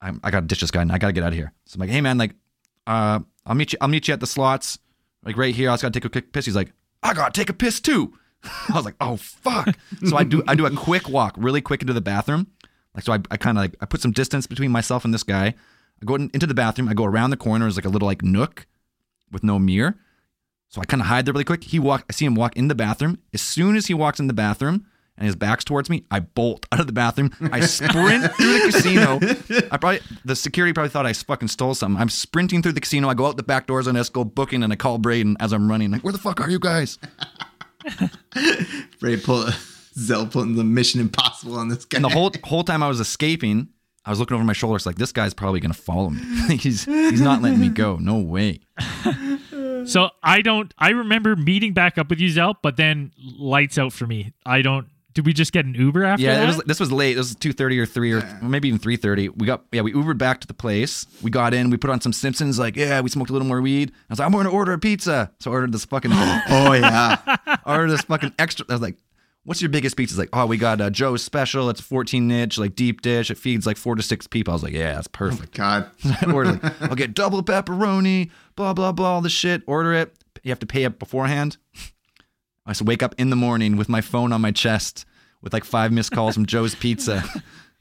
I'm, I got to ditch this guy and I got to get out of here. So I'm like, hey man, like, uh, I'll meet you. I'll meet you at the slots, like right here. I just got to take a quick piss. He's like, I got to take a piss too. (laughs) I was like, oh fuck. (laughs) so I do, I do a quick walk, really quick into the bathroom. Like, so I, I kind of like, I put some distance between myself and this guy. I go in, into the bathroom. I go around the corner. There's like a little like nook with no mirror. So I kind of hide there really quick. He walk. I see him walk in the bathroom. As soon as he walks in the bathroom and his back's towards me, I bolt out of the bathroom. I sprint through the casino. I probably the security probably thought I fucking stole something. I'm sprinting through the casino. I go out the back doors on Esco booking, and I call Braden as I'm running. Like, where the fuck are you guys? (laughs) Ray pull Zell putting the Mission Impossible on this guy. And the whole whole time I was escaping, I was looking over my shoulder. It's like this guy's probably gonna follow me. (laughs) he's he's not letting me go. No way. so I don't. I remember meeting back up with you, Zell, but then lights out for me. I don't. Did we just get an Uber after Yeah, that? it was, this was late. This was two thirty or three or maybe even three thirty. We got yeah, we Ubered back to the place. We got in. We put on some Simpsons. Like yeah, we smoked a little more weed. I was like, I'm going to order a pizza. So I ordered this fucking (gasps) oh yeah, (laughs) ordered this fucking extra. I was like, what's your biggest pizza? It's like oh, we got a Joe's special. It's fourteen inch like deep dish. It feeds like four to six people. I was like yeah, that's oh, perfect. God. (laughs) I ordered like I'll get double pepperoni. Blah blah blah. All the shit. Order it. You have to pay up beforehand. I used to wake up in the morning with my phone on my chest with like five missed calls from Joe's Pizza. (laughs)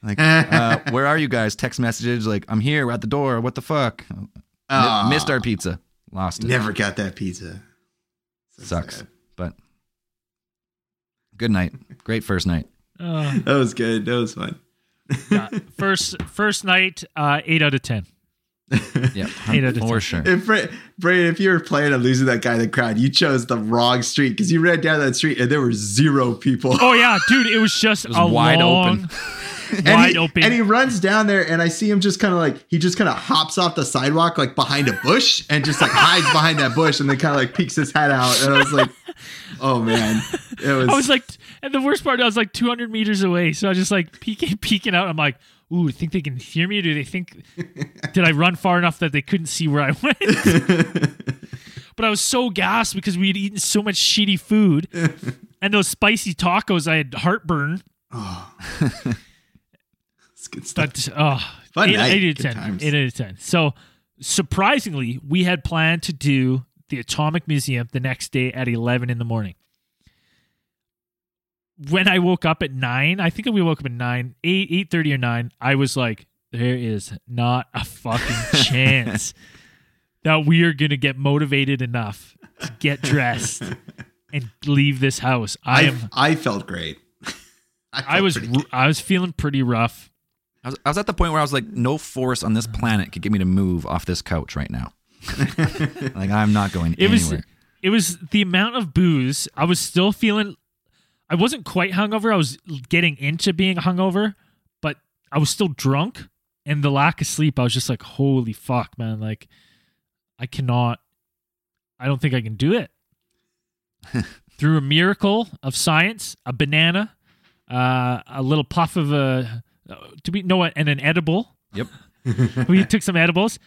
Like, uh, where are you guys? Text messages like, I'm here we're at the door. What the fuck? Mi- Aw. missed our pizza. Lost it. Never got that pizza. So Sucks. sad. But good night. Great first night. Uh, That was good. That was fun. yeah. (laughs) First first night, uh, eight out of ten. (laughs) Yeah, Eight out of for sure. If Bra- Braden, if you were planning on losing that guy in the crowd, you chose the wrong street because you ran down that street and there were zero people. Oh yeah, dude, it was just (laughs) was a (laughs) wide long, open. and wide he, open. And he runs down there, and I see him just kind of like he just kind of hops off the sidewalk like behind a bush and just like hides behind that bush and then kind of like peeks his head out. And I was like, oh man, it was. I was like, And the worst part, I was like 200 meters away, so I was just like peeking, peeking out. I'm like, "Ooh, think they can hear me? Do they think? (laughs) did I run far enough that they couldn't see where I (laughs) went?" (laughs) but I was so gassed because we had eaten so much shitty food, and those spicy tacos. I had heartburn. oh. It's good stuff. But oh, Fun eight, night. eight out of ten. times. Eight out of ten. So surprisingly, we had planned to do the Atomic Museum the next day at eleven in the morning. When I woke up at nine, I think we woke up at nine, eight, eight thirty or nine. I was like, there is not a fucking (laughs) chance that we are gonna get motivated enough to get dressed and leave this house. I, I, am. I felt great. (laughs) I felt was. I was feeling pretty rough. I was, I was at the point where I was like, no force on this uh. planet could get me to move off this couch right now. (laughs) like I'm not going it was anywhere. it was the amount of booze i was still feeling i wasn't quite hungover. I was getting into being hungover but i was still drunk. And the lack of sleep i was just like holy fuck man. Like i cannot i don't think i can do it. (laughs) Through a miracle of science a banana uh, a little puff of a to be no and an edible. Yep. (laughs) we took some edibles.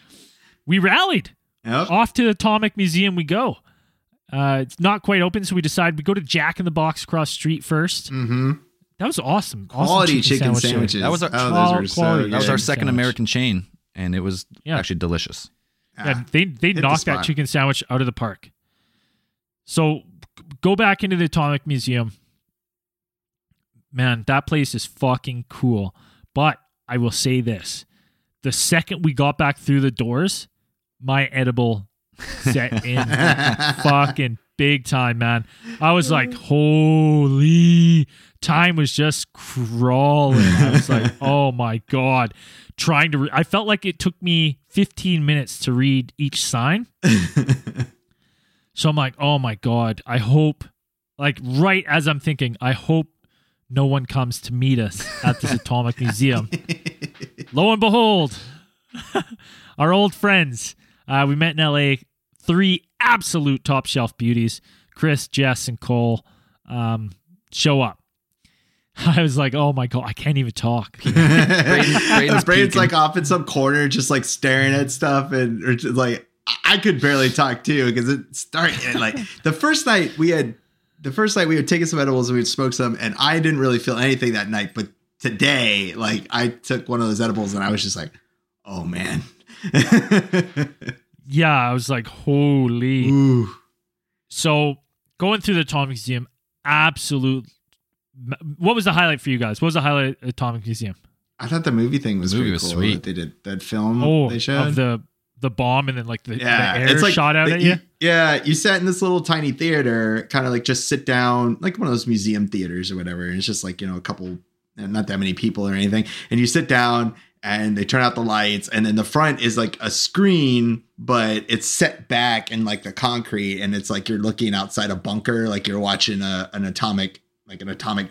We rallied. Yep. off to the Atomic Museum we go. Uh, it's not quite open, so we decide we go to Jack in the Box across the street first. Mm-hmm. That was awesome. awesome Quality chicken, sandwich there. sandwiches. That was our- oh, Qual- those were so quality. That was our second sandwich. American chain, and it was Yeah. actually delicious. Yeah, Ah, they they the knocked that chicken sandwich out of the park. So go back into the Atomic Museum. Man, that place is fucking cool. But I will say this: the second we got back through the doors, my edible set in (laughs) fucking big time, man. I was like, holy, time was just crawling. I was like, (laughs) oh my god, trying to. Re- I felt like it took me 15 minutes to read each sign. (laughs) So I'm like, oh my god, I hope, like right as I'm thinking, I hope no one comes to meet us at this atomic museum. Lo and behold, our old friends. Uh, we met in LA. Three absolute top shelf beauties: Chris, Jess, and Cole. Um, show up. (laughs) I was like, oh my god, I can't even talk. (laughs) (laughs) Braden's Braden's peeking. like off in some corner, just like staring at stuff, and or just like I could barely talk too because it started like the first night we had the first night we had taken some edibles and we'd smoked some, and I didn't really feel anything that night, but today, like I took one of those edibles and I was just like, oh man. (laughs) yeah, I was like, holy. Ooh. So going through the Atomic Museum, absolute. What was the highlight for you guys? What was the highlight of Atomic Museum? I thought the movie thing was The movie pretty was cool. sweet. That they did that film Oh, they showed. of the the bomb and then like the, yeah, the air it's like shot out the- at you. Yeah, you sat in this little tiny theater, kind of like just sit down, like one of those museum theaters or whatever. And it's just like you know a couple, not that many people or anything, and you sit down and they turn out the lights, and then the front is like a screen, but it's set back in like the concrete, and it's like you're looking outside a bunker, like you're watching a, an atomic, like an atomic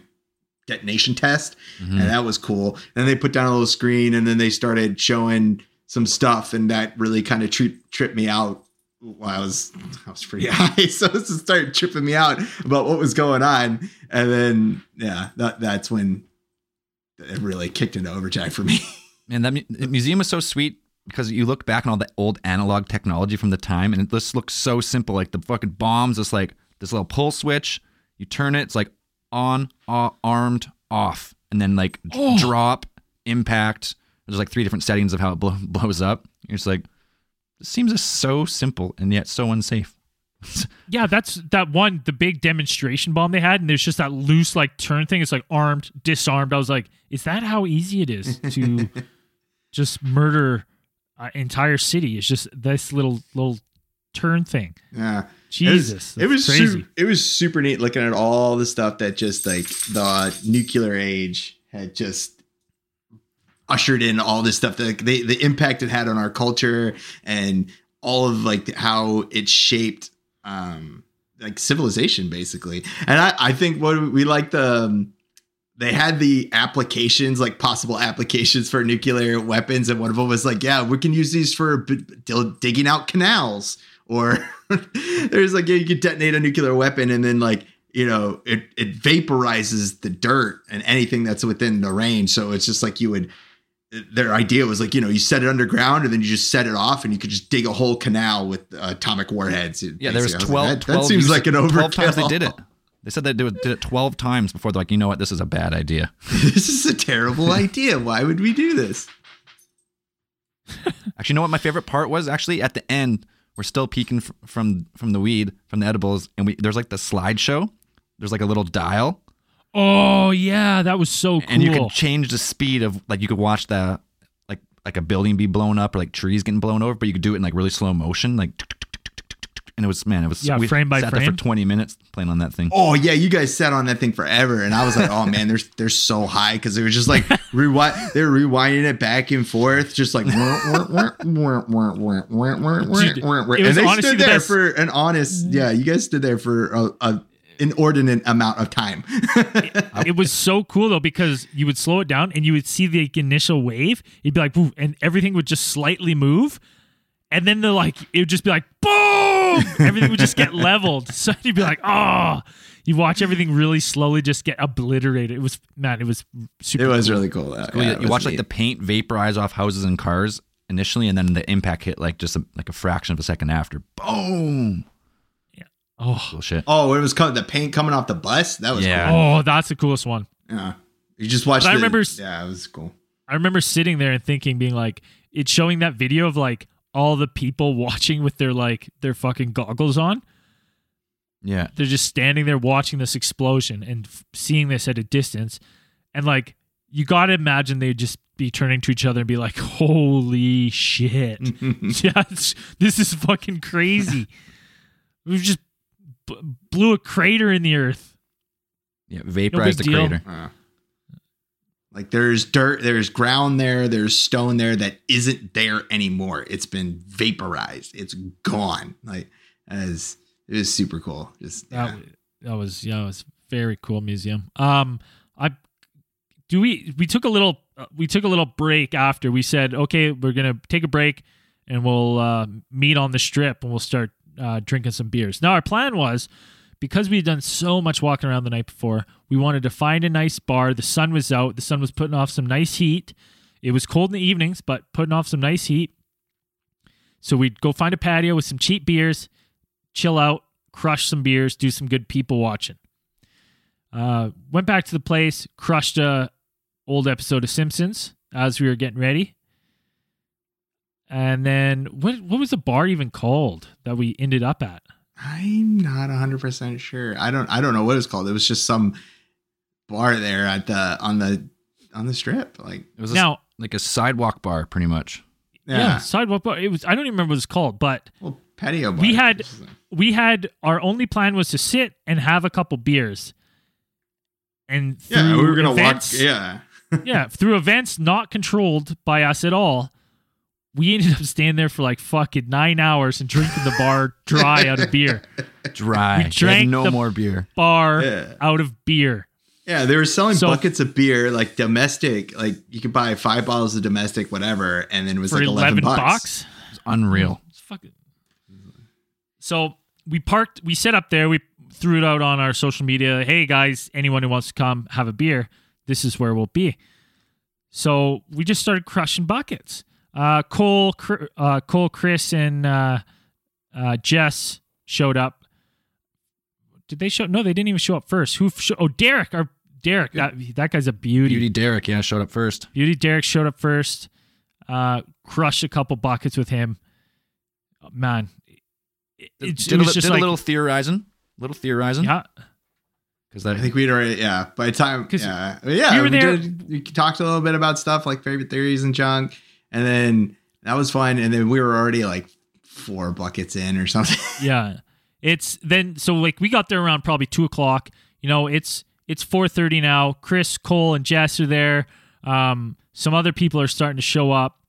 detonation test Mhm. and that was cool. And they put down a little screen, and then they started showing some stuff, and that really kind of tri- tripped me out. While I was I was pretty (laughs) high, so it just started tripping me out about what was going on, and then yeah, that that's when it really kicked into overdrive for me. (laughs) Man, that mu- the museum was so sweet because you look back on all the old analog technology from the time, and it just looks so simple. Like the fucking bombs, just like this little pull switch. You turn it, it's like on, uh, armed, off, and then like Oh. drop, impact. There's like three different settings of how it blow, (laughs) blows up. You're just like, this seems so simple and yet so unsafe. (laughs) Yeah, that's that one, the big demonstration bomb they had, and there's just that loose like turn thing. It's like armed, disarmed. I was like, is that how easy it is to (laughs) just murder an entire city? It's just this little little turn thing. Yeah, Jesus, it was, it was crazy. Su- it was super neat looking at all the stuff that just like the nuclear age had just ushered in all this stuff that the the impact it had on our culture and all of like how it shaped um like civilization basically and i i think what we like the um, they had the applications like possible applications for nuclear weapons and one of them was like yeah we can use these for b- digging out canals or (laughs) there's like yeah, you could detonate a nuclear weapon and then like you know, it it vaporizes the dirt and anything that's within the range. So it's just like you would. Their idea was like you know you set it underground and then you just set it off and you could just dig a whole canal with uh, atomic warheads. Yeah, there was basically. I 12, like, that, 12 that seems like an overkill. 12 times they did it. They said they did did it 12 times before they're like, you know what, this is a bad idea. (laughs) this is a terrible idea. Why would we do this? (laughs) Actually, you know what my favorite part was? Actually, at the end, we're still peeking f- from from the weed, from the edibles, and we there's like the slideshow. There's like a little dial, Oh yeah, that was so cool. and you could change the speed of like you could watch the like like a building be blown up or like trees getting blown over, but you could do it in like really slow motion, like and it was man, it was Yeah, we frame by sat there frame. for 20 minutes playing on that thing. Oh yeah, you guys sat on that thing forever, and I was like, oh (laughs) man, they're they're so high because they were just like rewind, they were rewinding it back and forth, just like, (laughs) (laughs) and they stood there best- for an honest, yeah, you guys stood there for a, a inordinate amount of time. it was so cool though because you would slow it down and you would see the initial wave. It'd be like, and everything would just slightly move, and then the like, it would just be like, boom! Everything would just get (laughs) leveled. So you'd be like, oh. You watch everything really slowly just get obliterated. It was man, it was super. it was cool. really cool. Cool, yeah, you you was watch like the paint vaporize off houses and cars initially, and then the impact hit like just a, like a fraction of a second after. Boom! Yeah oh, Cool shit. oh, it was co- the paint coming off the bus. That was Yeah. cool. oh, that's the coolest one. Yeah, you just watched. But I remember Yeah, it was cool. I remember sitting there and thinking, being like, it's showing that video of like all the people (laughs) watching with their like their fucking goggles on. Yeah. they're just standing there watching this explosion and f- seeing this at a distance and like you got to imagine they'd just be turning to each other and be like holy shit (laughs) (laughs) yeah, this is fucking crazy we just b- blew a crater in the earth Yeah. vaporized big the deal. crater. Uh, like there's dirt, there's ground there, there's stone there that isn't there anymore. It's been vaporized. It's gone. Like as it was super cool. Just that, yeah. that was yeah it was very cool museum um i do we we took a little uh, we took a little break after we said okay we're gonna take a break and we'll uh, meet on the strip and we'll start uh, drinking some beers now our plan was because we had done so much walking around the night before we wanted to find a nice bar the sun was out the sun was putting off some nice heat it was cold in the evenings but putting off some nice heat so we'd go find a patio with some cheap beers chill out, crush some beers, do some good people watching. Uh, went back to the place, crushed a old episode of Simpsons as we were getting ready. And then what what was the bar even called that we ended up at? I'm not 100% sure. I don't I don't know what it's called. It was just some bar there at the on the on the strip. Like It was a, Now, like a sidewalk bar, pretty much. yeah. yeah. sidewalk bar. It was I don't even remember what it's called, but Well, patio bar. We had- (laughs) we had our only plan was to sit and have a couple beers. And Yeah, we through were going to walk events- yeah. (laughs) yeah, through events not controlled by us at all, we ended up staying there for like fucking nine hours and drinking the bar dry out of beer. Dry. We drank no the- more beer. Bar Yeah. out of beer. Yeah, they were selling So- buckets of beer, like domestic. Like you could buy five bottles of domestic, whatever, and then it was For like eleven, bucks. bucks. It's unreal. Mm, it's fucking. So we parked. We set up there. We threw it out on our social media. Hey guys, anyone who wants to come have a beer, this is where we'll be. So we just started crushing buckets. Uh, Cole, uh, Cole, Chris, and uh, uh, Jess showed up. Did they show? No, they didn't even show up first. Who? Show, oh, Derek. Our Derek. That, that guy's a beauty. Beauty Derek, yeah, showed up first. Beauty Derek showed up first. Uh, crushed a couple buckets with him. Oh, man, it, Did, did it a, was li- just did like a little theorizing. Little theorizing. yeah. Because that I think we'd already, yeah. By the time, yeah, yeah, we were there- did- we talked a little bit about stuff like favorite theories and junk, and then that was fun. And then we were already like four buckets in or something. (laughs) yeah. It's then so like we got there around probably two o'clock. You know it's it's 4.30 now. Chris cole and jess are there. Um some other people are starting to show up.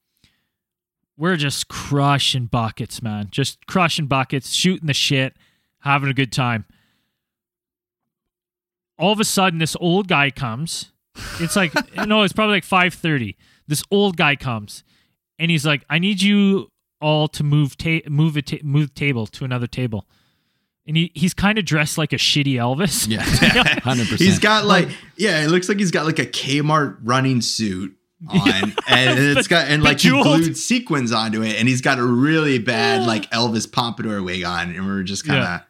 We're just crushing buckets man. Just crushing buckets shooting the shit having a good time. All of a sudden this old guy comes. It's like (laughs) no it's probably like 5.30 this old guy comes and he's like i need you all to move ta- move a ta- move table to another table and he, he's kind of dressed like a shitty Elvis. Yeah, (laughs) (laughs) hundred percent. He's got like yeah, it looks like he's got like a Kmart running suit (laughs) on, and it's got and like he glued sequins onto it, and he's got a really bad like Elvis pompadour wig on, and we're just kind of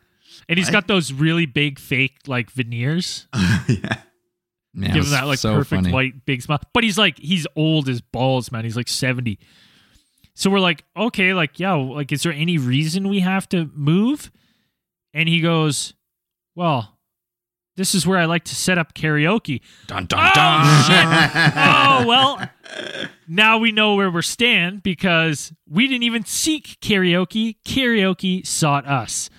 And he's What? got those really big fake like veneers. yeah. Man, Give him that like so perfect funny. white big smile. But he's like he's old as balls, man. He's like 70. So we're like, okay, like, yeah, like is there any reason we have to move? And he goes, Well, this is where I like to set up karaoke. Dun dun Oh, dun. shit. (laughs) oh well now we know where we're stand because we didn't even seek karaoke karaoke sought us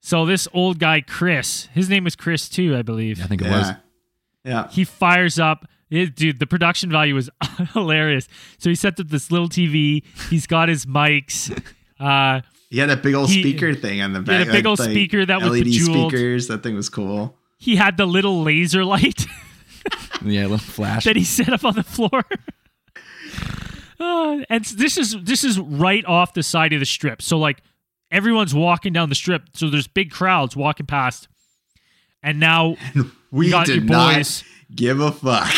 so this old guy chris his name was chris too i believe I think it was. Yeah. Yeah. he fires up it- dude the production value was (laughs) hilarious so he sets up this little tv he's got his mics (laughs) uh He had that big old He- speaker thing on the had back. a big old speaker that was LED bejeweled. speakers. That thing was cool. he had the little laser light (laughs) Yeah, a little flash. that he set up on the floor. Uh, and this is this is right off the side of the strip. So like everyone's walking down the strip. So there's big crowds walking past. And now We got did your not boys. give a fuck.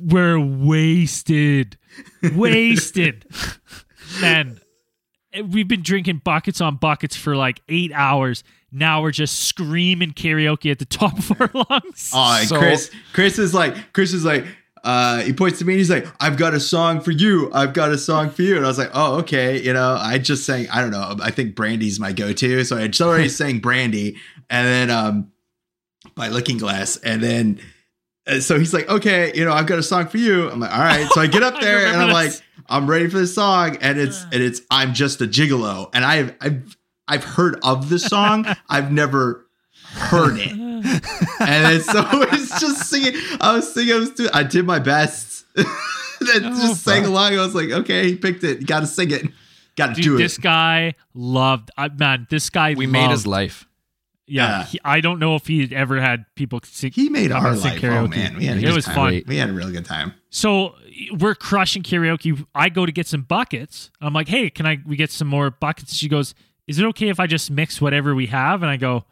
we're wasted. Wasted. (laughs) Man, we've been drinking buckets on buckets for like eight hours. Now we're just screaming karaoke at the top of our lungs. Oh, and So- Chris, Chris is like, Chris is like, uh, he points to me and he's like, I've got a song for you. I've got a song for you. And I was like, oh, okay. You know, I just sang, I don't know. I think Brandy's my go-to. So I just already (laughs) sang Brandy and then, um, by Looking Glass. And then, uh, so he's like, okay, you know, I've got a song for you. I'm like, all right. So I get up (laughs) there and I'm this. like, I'm ready for this song. And it's, and it's, I'm just a gigolo. And I've, I've, I've heard of the song. (laughs) I've never heard it and it's so (laughs) it's just singing. I was singing. I was doing. I did my best. then Oh, just sang fuck. along. I was like, okay, he picked it. You got to sing it. Got to do it. this guy loved. Uh, man, this guy. we made his life. Yeah, Yeah. he- I don't know if he ever had people sing. He made our and sing life. Oh karaoke. man, we had a it good was time. fun. Great. We had a real good time. So we're crushing karaoke. I go to get some buckets. I'm like, hey, can I? We get some more buckets. She goes, is it okay if I just mix whatever we have? And I go,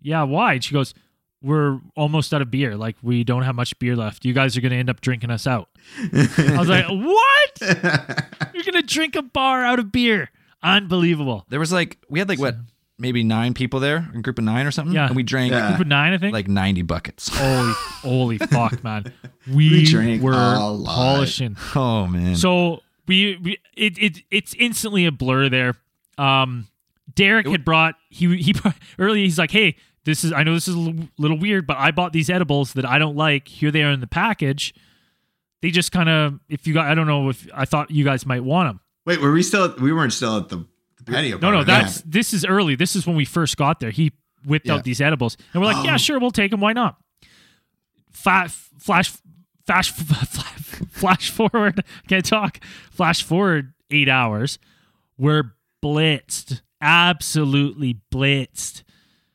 yeah. Why? And she goes, we're almost out of beer. Like we don't have much beer left. You guys are gonna end up drinking us out. I was like, (laughs) what? (laughs) You're gonna drink a bar out of beer? Unbelievable. There was like we had like what maybe nine people there, a group of nine or something. Yeah. and we drank Yeah. Group of nine, I think. like ninety buckets. holy, holy (laughs) fuck, man. We, We drank were a lot. polishing. Oh man. So we, we it, it it's instantly a blur there. Um, Derek had brought he he (laughs) brought, earlier. He's like, hey, this is I know this is a little, little weird, but I bought these edibles that I don't like. Here they are in the package. They just kind of if you got I don't know if I thought you guys might want them. Wait, were we still? We weren't still at the, the patio. No, no, Yeah. that's this is early. This is when we first got there. He whipped Yeah. out these edibles, and we're like, Oh. yeah, sure, we'll take them. Why not? Fa- flash, flash, (laughs) flash forward. (laughs) Can't talk. Flash forward eight hours. We're blitzed, absolutely blitzed,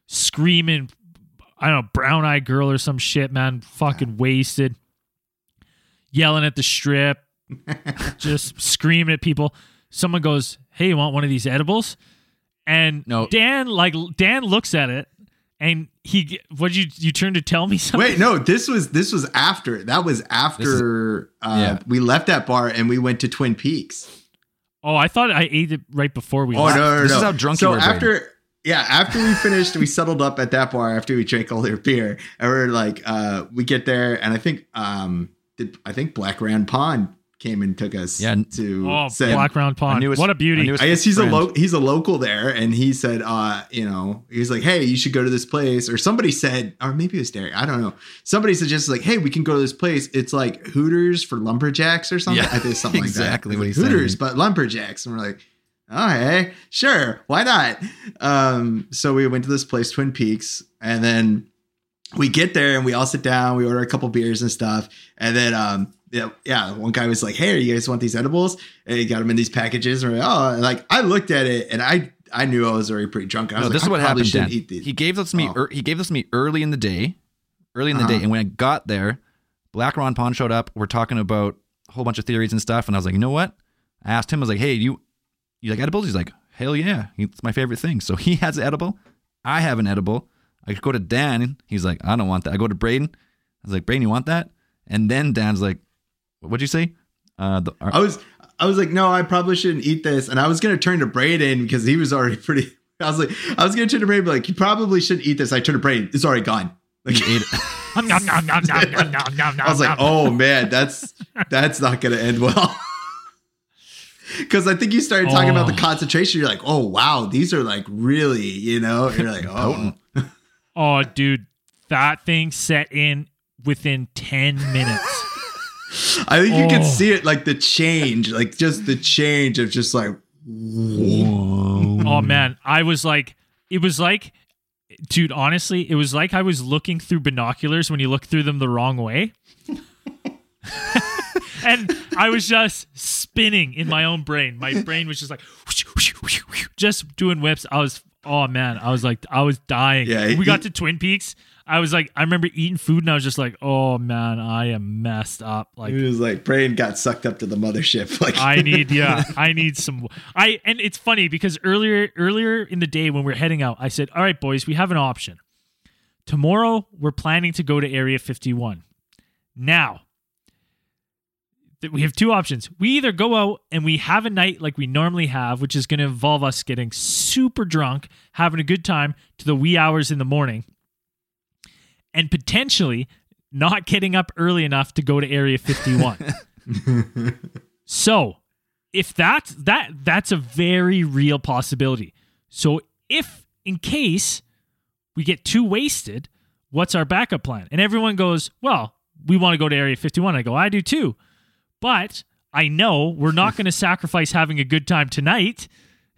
screaming. I don't know, brown eyed girl or some shit, man. Fucking wasted, yelling at the strip, (laughs) just screaming at people. Someone goes, "Hey, you want one of these edibles?" And No. Dan like Dan looks at it, and he what you you turn to tell me (laughs) something? Wait, no, this was this was after. That was after uh, yeah. we left that bar and we went to Twin Peaks. Oh, I thought I ate it right before we. Oh left. no, no, This no. is how drunk so you were, Brady. after yeah, after we finished, we settled up at that bar after we drank all their beer. And we're like, uh, we get there, and I think um did I think Black Round Pond came and took us Yeah. to Oh, say Black Round Pond. newest- what a beauty. I guess he's friend. a lo- he's a local there, and he said, uh, you know, he's like, hey, you should go to this place, or somebody said, or maybe it was Derek, I don't know. Somebody suggested like, hey, we can go to this place. It's like Hooters for lumberjacks or something. Yeah, I think something exactly like that. what It's he like, said. Hooters, but lumberjacks, and we're like. Oh, hey, sure, why not? Um, so we went to this place, Twin Peaks, and then we get there and we all sit down, we order a couple beers and stuff, and then um, yeah, yeah, one guy was like, "Hey, you guys want these edibles?" And he got them in these packages. And like, oh, and like I looked at it and I I knew I was already pretty drunk. I was No, like, this is what happened. Dan. He gave this to me. Oh. ear- he gave this to me early in the day, early in the Uh-huh. day, and when I got there, Black Ron Pond showed up. We're talking about a whole bunch of theories and stuff, and I was like, you know what? I asked him. I was like, hey, you you like edibles? He's like, hell yeah, it's my favorite thing. So (laughs) he has an edible. I have an edible. I go to Dan. He's like, I don't want that. I go to Braden. I was like, Braden, you want that? And then Dan's like, what'd you say? Uh, the, our, I was I was like, no, I probably shouldn't eat this. And I was gonna turn to Braden because he was already (laughs) pretty. I was like, I was gonna turn to Braden, be like, you probably shouldn't eat this. I turned to Braden, it's already gone. Like, he ate it. (laughs) I was like, oh man, that's that's not gonna end well. (laughs) Because I think you started talking about the Oh. concentration. You're like, oh wow, these are like really, you know. And you're like, oh, Oh, dude, that thing set in within 10 minutes. I think you can Oh. see it, like the change, like just the change of just like, oh, man. I was like, it was like, dude, honestly, it was like I was looking through binoculars when you look through them the wrong way. (laughs) and I was just spinning in my own brain. My brain was just like, just doing whips. I was, oh man, I was like, I was dying. Yeah, we he- got to Twin Peaks. I was like, I remember eating food and I was just like, oh man, I am messed up. Like, it was like brain got sucked up to the mothership. (laughs) Like I need, (laughs) yeah, I need some. I and it's funny because earlier, earlier in the day when we are heading out, I said, "All right, boys, we have an option. Tomorrow we're planning to go to Area 51. Now, we have two options. We either go out and we have a night like we normally have, which is going to involve us getting super drunk, having a good time to the wee hours in the morning, and potentially not getting up early enough to go to Area 51." (laughs) So, if that's that that's a very real possibility. So, if in case we get too wasted, what's our backup plan? And everyone goes, "Well, we want to go to Area 51." I go, "I do too." But I know we're not going to sacrifice having a good time tonight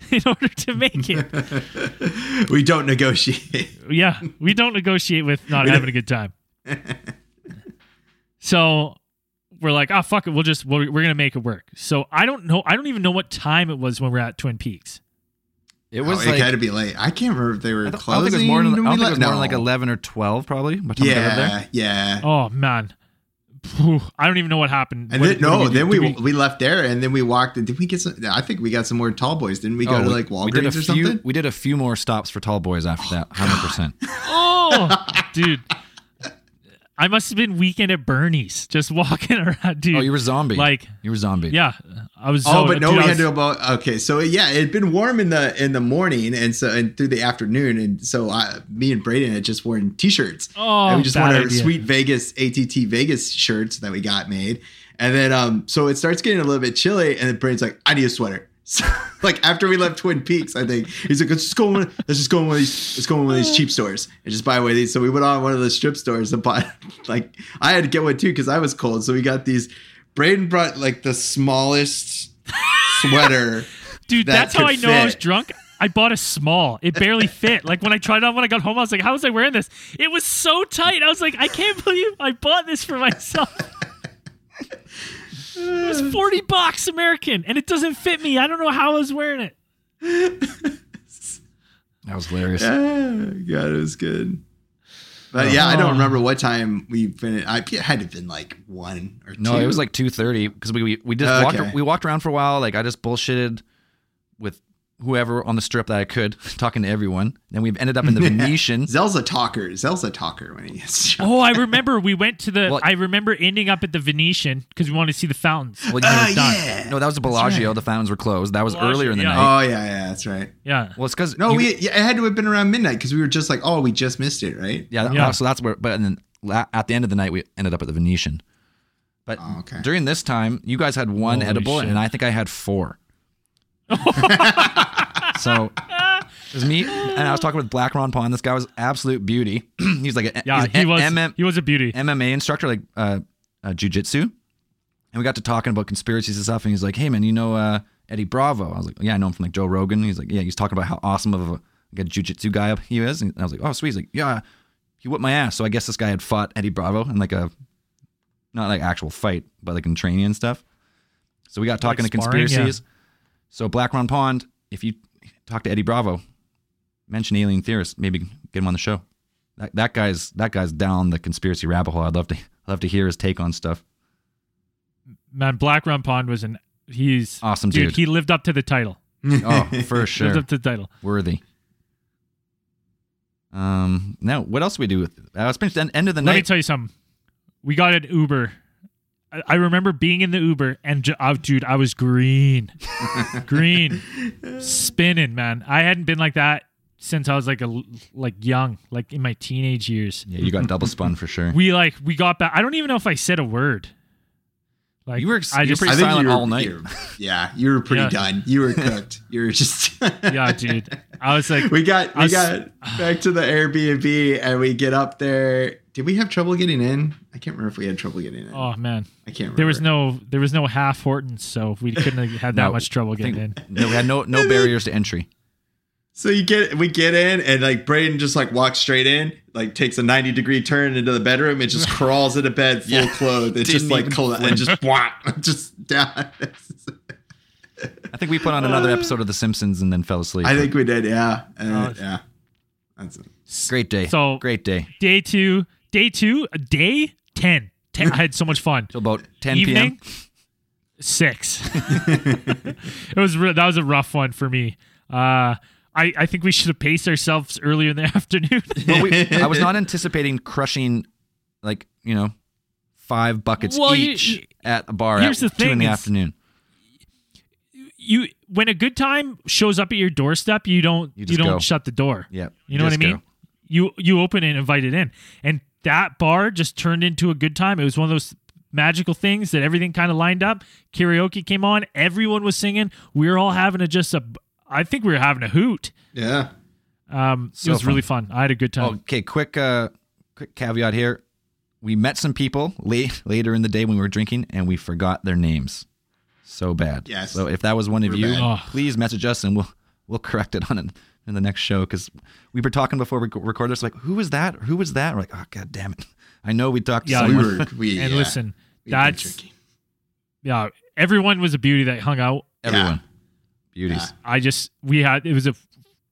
(laughs) in order to make it. (laughs) we don't negotiate. yeah, we don't negotiate with not having a good time. So we're like, oh fuck it, we'll just we're, we're gonna make it work. So I don't know, I don't even know what time it was when we are at Twin Peaks. It Oh, was it had to be late. I can't remember if they were I don't, I don't think it was more than I don't think it was left. more than like eleven or twelve probably. By the time we there. Yeah, yeah. Oh man, Phew, I don't even know what happened. And What- then what no, did we then do? we, we left there, and then we walked. Did we get some? I think we got some more tall boys. Didn't we go Oh, to we- like we Walgreens did a or few, something? We did a few more stops for tall boys after that. Oh, hundred percent. (laughs) oh, dude. I must have been weekend at Bernie's, just (laughs) walking around, dude. Oh, you were a zombie. like, you were a zombie. yeah, I was. Oh, so- but no, dude, we I had to go about okay. So yeah, it had been warm in the in the morning, and so and through the afternoon, and so I, me and Braden had just worn t-shirts. Oh, and we just wore our idea. sweet Vegas ATT Vegas shirts that we got made, and then um, so it starts getting a little bit chilly, and then Braden's like, "I need a sweater." So, (laughs) like after we left Twin Peaks, I think he's like, "Let's just go. in one- Let's just go in one of these. Let's go in one of these cheap (sighs) stores and just buy one of these." So we went on one of the strip stores and bought. (laughs) Like I had to get one too because I was cold. So we got these. Braden brought like the smallest sweater. (laughs) Dude, that that's how I know I was drunk. I bought a small. It barely fit. Like when I tried it on when I got home, I was like, "How was I wearing this?" It was so tight. I was like, "I can't believe I bought this for myself." It was forty bucks American, and it doesn't fit me. I don't know how I was wearing it. that was hilarious. Yeah, God, it was good. But yeah, I don't uh-huh. remember what time we finished. I it had to have been like one or two. No, it was like two thirty because we, we we just Okay. walked we walked around for a while. Like I just bullshitted with whoever on the strip that I could, (laughs) talking to everyone. Then we've ended up in the (laughs) Venetian. Zell's a talker. Zell's a talker when he gets drunk. Oh, I remember we went to the. Well- I remember ending up at the Venetian because we wanted to see the fountains. Well, you- ah, yeah. no, that was the Bellagio. right. The fountains were closed. That was Bellagio, earlier in the yeah. night. Oh yeah, yeah, that's right. Yeah. Well, it's because No, we yeah, it had to have been around midnight because we were just like, oh, we just missed it, right? yeah, Yeah. So that's where. But then at the end of the night, we ended up at the Venetian. But Oh, okay. during this time, you guys had one Holy edible, shit. and I think I had four. (laughs) so (laughs) it was me, and I was talking with Black Ron Pond. This guy was absolute beauty. (clears throat) he's like a, Yeah, he a- was. MM he was a beauty. MMA instructor, like uh, uh, jujitsu, and we got to talking about conspiracies and stuff. And he's like, "Hey, man, you know uh, Eddie Bravo?" I was like, "Yeah, I know him from like Joe Rogan." He's like, "Yeah," he's talking about how awesome of a, like a jujitsu guy he is. And I was like, "Oh, sweet." He's like, "Yeah, he whipped my ass." So I guess this guy had fought Eddie Bravo in like a not like actual fight, but like in training and stuff. So we got talking Like to sparring, conspiracies. So Black Ron Pond, if you talk to Eddie Bravo, mention alien theorists, maybe get him on the show. That, that guy's that guy's down the conspiracy rabbit hole. I'd love to I'd love to hear his take on stuff. Man, Black Rum Pond was an. He's Awesome dude. He lived up to the title. Oh, for (laughs) sure. up to the title. Worthy. Um. Now, what else do we do with? Uh, it's been the end of the Let me tell you something. We got an Uber. I, I remember being in the Uber and ju- oh, dude, I was green, (laughs) green, spinning, man. I hadn't been like that since I was like a like young, like in my teenage years. yeah, you got double spun for sure. We like we got back. I don't even know if I said a word. Like You were- I you were just pretty I think silent you were, all night. you were- (laughs) yeah, you were pretty Yeah. done. You were cooked. You were just (laughs) yeah, dude. I was like, we got I we was- got back to the Airbnb and we get up there. Did we have trouble getting in? I can't remember if we had trouble getting in. oh man, I can't remember. there was no there was no half Hortons, so we couldn't have had that No, much trouble getting think- in. (laughs) no, we had no no barriers to entry. So you get we get in and like Braden just like walks straight in, like takes a ninety degree turn into the bedroom and just (laughs) crawls into bed full Yeah. clothed. It's just Didn't like even cold and just (laughs) whap, just down. I think we put on another episode of The Simpsons and then fell asleep. I think we did, yeah, Uh, Oh. yeah. That's great day. So- great day. Day two, day two, day 10. 10 I had so much fun. So about 10 Evening, p.m. six. (laughs) it was re- that was a rough one for me. Uh, I I think we should have paced ourselves earlier in the (laughs) afternoon. Well, we, I was (laughs) not anticipating crushing, like you know, five buckets Well, each you- at a bar here's at the two in the afternoon. you when a good time shows up at your doorstep, you don't You you, don't go. shut the door. Yeah, You know what I mean? go. You you open it and invite it in. And that bar just turned into a good time. It was one of those magical things that everything kind of lined up. Karaoke came on, everyone was singing. We were all having a just a I think we were having a hoot. yeah. Um So it was fun. really fun. I had a good time. Okay, quick, uh, quick caveat here. We met some people late later in the day when we were drinking, and we forgot their names. So bad. Yes. So if that was one of We're you, bad. Please message us, and we'll we'll correct it on it in the next show because we were talking before we recorded this. Like, who was that? Who was that? We're like, oh god damn it! (laughs) I know we talked. to Yeah, we someone. were we (laughs) and yeah, listen, we've that's yeah, everyone was a beauty that hung out. everyone, beauties. Yeah. I just we had it was a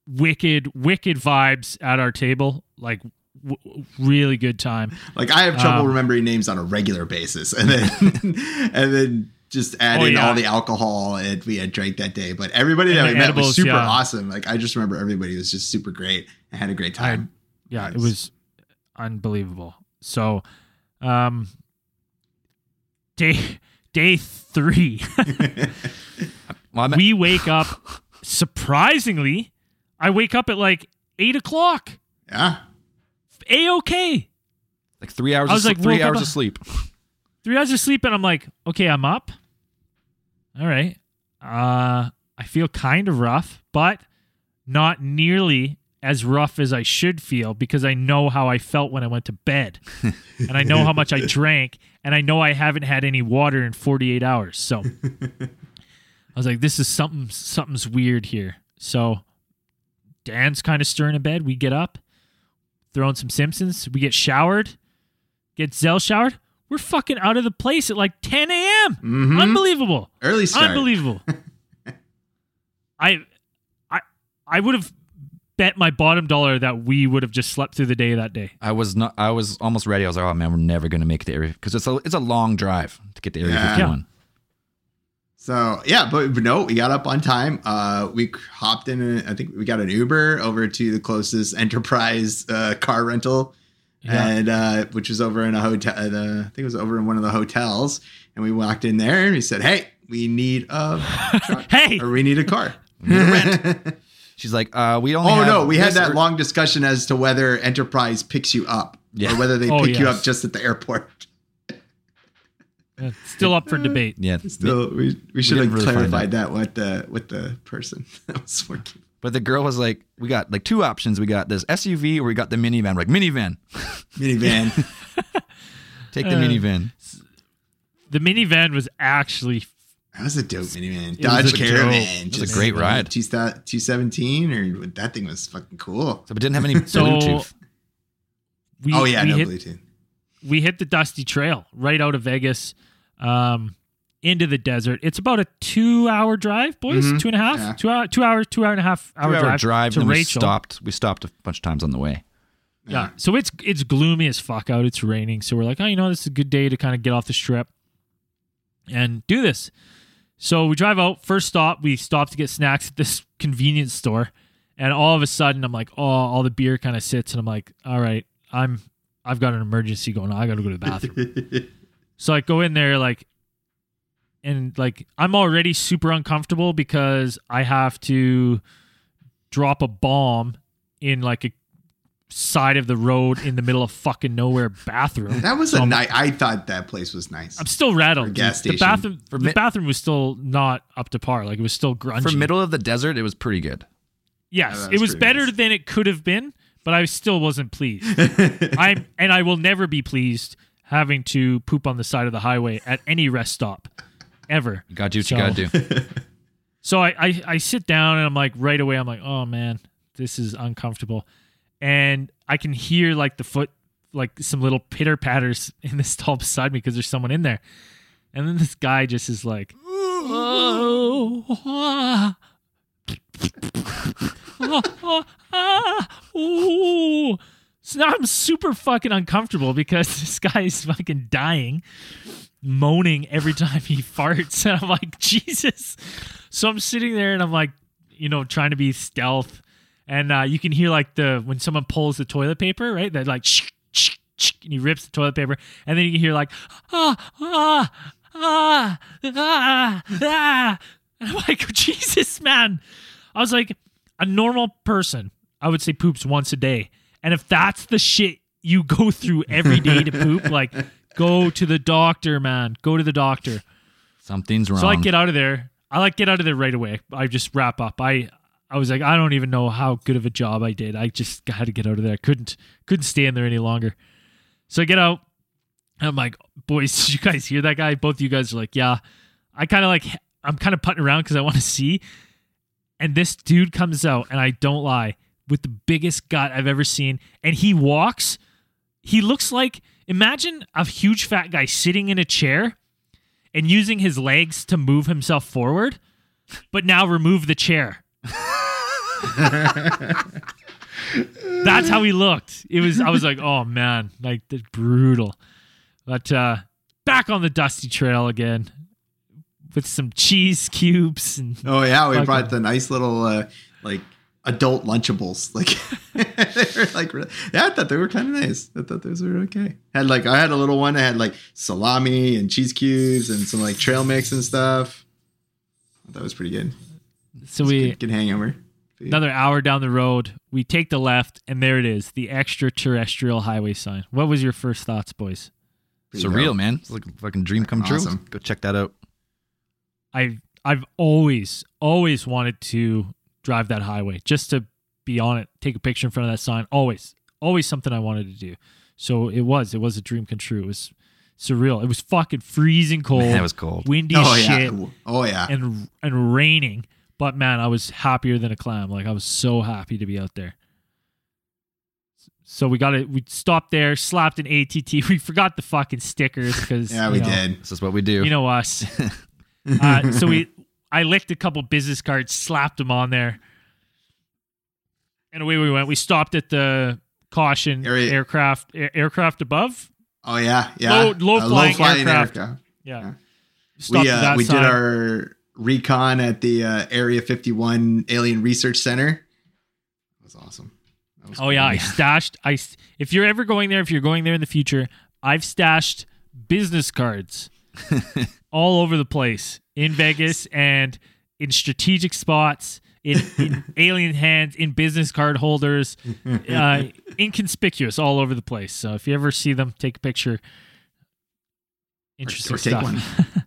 wicked wicked vibes at our table, like w- really good time. Like I have trouble Um, remembering names on a regular basis, and then (laughs) and then just add Oh, in yeah. all the alcohol and we had drank that day. But everybody And that the we met was super yeah. awesome. Like I just remember everybody was just super great and had a great time. Yeah, it Nice. was unbelievable. So, um, day day three, (laughs) Well, we wake up. Surprisingly, I wake up at like eight o'clock. yeah, A okay. like three hours. I was of, like, sleep- three hours of sleep. (laughs) three hours of sleep and I'm like, okay, I'm up. All right. Uh I feel kind of rough, but not nearly as rough as I should feel because I know how I felt when I went to bed. (laughs) and I know how much I drank and I know I haven't had any water in 48 hours. So (laughs) I was like this is something something's weird here. So Dan's kind of stirring in bed. We get up, throw in some Simpsons, we get showered, get Zell showered. We're fucking out of the place at like 10 a.m. Mhm. Unbelievable. early start. Unbelievable. (laughs) I I I would have bet my bottom dollar that we would have just slept through the day that day. I was not. I was almost ready. I was like, oh man, we're never gonna make it to area because it's a it's a long drive to get to Area Yeah. 51. So yeah, but, but no, we got up on time. Uh, we hopped in. I think we got an Uber over to the closest Enterprise uh, car rental, Yeah. and uh, which was over in a hotel. uh, I think it was over in one of the hotels. And we walked in there and we said, "Hey, we need a (laughs) truck, Hey! or we need a car." (laughs) We need a rent. (laughs) She's like, uh, we only. oh have no, we had that or- long discussion as to whether Enterprise picks you up Yeah. or whether they Oh, pick you up just at the airport. Yeah, Still up for debate. Yeah, Still, we, we should didn't have really clarified that with the with the person that was working. But the girl was like, we got like two options. We got this SUV or we got the minivan. We're like minivan. (laughs) Minivan. (laughs) Take the Uh, minivan. The minivan was actually That was a dope minivan. It Dodge a Caravan. dope- it was a great ride. 217 or that thing was fucking cool. So it didn't have any (laughs) So- Bluetooth. we oh yeah, we no hit Bluetooth. we hit the dusty trail right out of Vegas um into the desert. It's about a 2-hour drive, boys. Mhm. Two and a half? Yeah. 2 hour 2 hours, 2 hour and a half hour, Two hour drive, drive, to and we Rachel. stopped. We stopped a bunch of times on the way. Yeah. So it's it's gloomy as fuck out. It's raining. So we're like, oh, you know, this is a good day to kind of get off the strip and do this. So we drive out. First stop, we stop to get snacks at this (laughs) convenience store, and all of a sudden, I'm like, oh, all the beer kind of sits, and I'm like, all right, I'm, I've got an emergency going on. I got to go to the bathroom. (laughs) so I go in there, like, and like I'm already super uncomfortable because I have to drop a bomb in like a side of the road in the middle of fucking nowhere bathroom. that was So a I'm- nice. I thought that place was nice. I'm still rattled. Gas dude. The bathroom, For the mi- bathroom was still not up to par. Like it was still grungy. For middle of the desert, it was pretty good. yes, Yeah, that it was was better nice. than it could have been, but I still wasn't pleased. (laughs) I'm and I will never be pleased having to poop on the side of the highway at any rest stop, ever. You got to do what So- you got to do. (laughs) So I, I I sit down and I'm like right away I'm like oh man this is uncomfortable, and I can hear like the foot like some little pitter patters (laughs) in the stall beside me because there's someone in there, and then this guy just is like oh ah, oh, (laughs) oh, ah, ooh. So now I'm super fucking uncomfortable because (laughs) this guy is fucking dying, moaning every time he (laughs) farts. And I'm like, Jesus. So I'm sitting there and I'm like, you know, trying to be stealth. And uh, you can hear like the when someone pulls the toilet paper, right? That like, shh, shh, shh, and he rips the toilet paper. And then you can hear like, ah, ah, ah, ah, ah. And I'm like, (laughs) Jesus, man. I was like, a normal person, I would say poops once a day. And if that's the shit you go through every day to poop, (laughs) like, go to the doctor, man. Go to the doctor. Something's wrong. So I get out of there. I like get out of there right away. I just wrap up. I I was like, I don't even know how good of a job I did. I just had to get out of there. I couldn't couldn't stay in there any longer. So I get out. I'm like, boys, (laughs) did you guys hear that guy? Both of you guys are like, yeah. I kind of like I'm kind of putting around because I want to see. And this dude comes out, and I don't lie, with the biggest gut I've ever seen. And he walks. He looks like imagine a huge fat guy sitting in a chair and using his legs to move himself forward, but now remove the chair. (laughs) That's how he looked. It was I was like, oh man, like that's brutal. But uh back on the dusty trail again with some cheese cubes and Oh yeah, we brought the nice little uh, like adult Lunchables. (laughs) Like they were like, re- yeah, I thought they were kind of nice. I thought those were okay. Had like I had a little one that had like salami and cheese cubes and some like trail mix and stuff. That was pretty good. so It's we good, good hangover. another hour down the road, we take the left and there it is, the extraterrestrial highway sign. What was your first thoughts, boys? Pretty Surreal, dope. man. It's like a fucking dream come Awesome. true. Go check that out. I I've always always wanted to drive that highway just to be on it, take a picture in front of that sign. Always, always something I wanted to do. So it was, it was a dream come true. It was surreal. It was fucking freezing cold, Man, it was cold. windy Oh as yeah. shit, Oh yeah. and and raining. But man, I was happier than a clam. Like I was so happy to be out there. So we got it. We stopped there, slapped an ATT. (laughs) We forgot the fucking stickers because Yeah, we did. This is what we do. you know us. (laughs) uh, so we, I licked a couple business cards, slapped them on there, and away we went. We stopped at the caution Area- aircraft air, aircraft above. Oh yeah. Yeah. Low- low A flying aircraft. Yeah, Yeah. stopped we uh, we did our recon at the uh, Area 51 Alien Research Center. That was awesome. That was Oh yeah, I (laughs) stashed. I if you're ever going there, if you're going there in the future, I've stashed business cards (laughs) all over the place in Vegas (laughs) and in strategic spots, in, in (laughs) alien hands, in business card holders, (laughs) uh, inconspicuous all over the place. So if you ever see them, take a picture. Interesting or take stuff. one.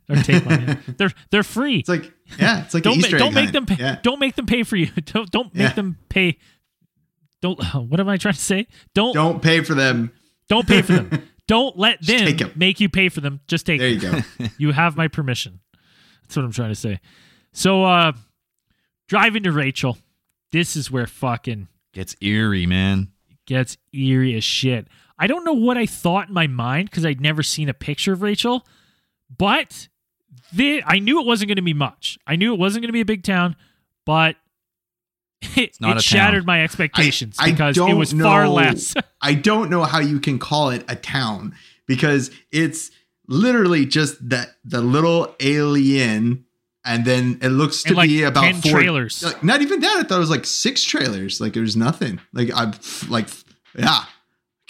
or take one. yeah. They're they're free. It's like yeah, it's like don't ma- don't make them pay, Yeah. don't make them pay for you. Don't don't make Yeah. them pay. Don't. What am I trying to say? Don't Don't pay for them. don't pay for them. Don't let them make you pay for them. Just take them. There them. you go. (laughs) You have my permission. That's what I'm trying to say. So uh driving to Rachel. This is where fucking Gets eerie, man. gets eerie as shit. I don't know what I thought in my mind because I'd never seen a picture of Rachel, but the, I knew it wasn't going to be much. I knew it wasn't going to be a big town, but (laughs) it, it shattered town. my expectations I because it don't was far less. (laughs) I don't know how you can call it a town because it's literally just that the Little A'Le'Inn and then it looks to And, like, be about 10 four trailers. Like, not even that. I thought it was like six trailers. Like there was nothing. Like I'm like yeah.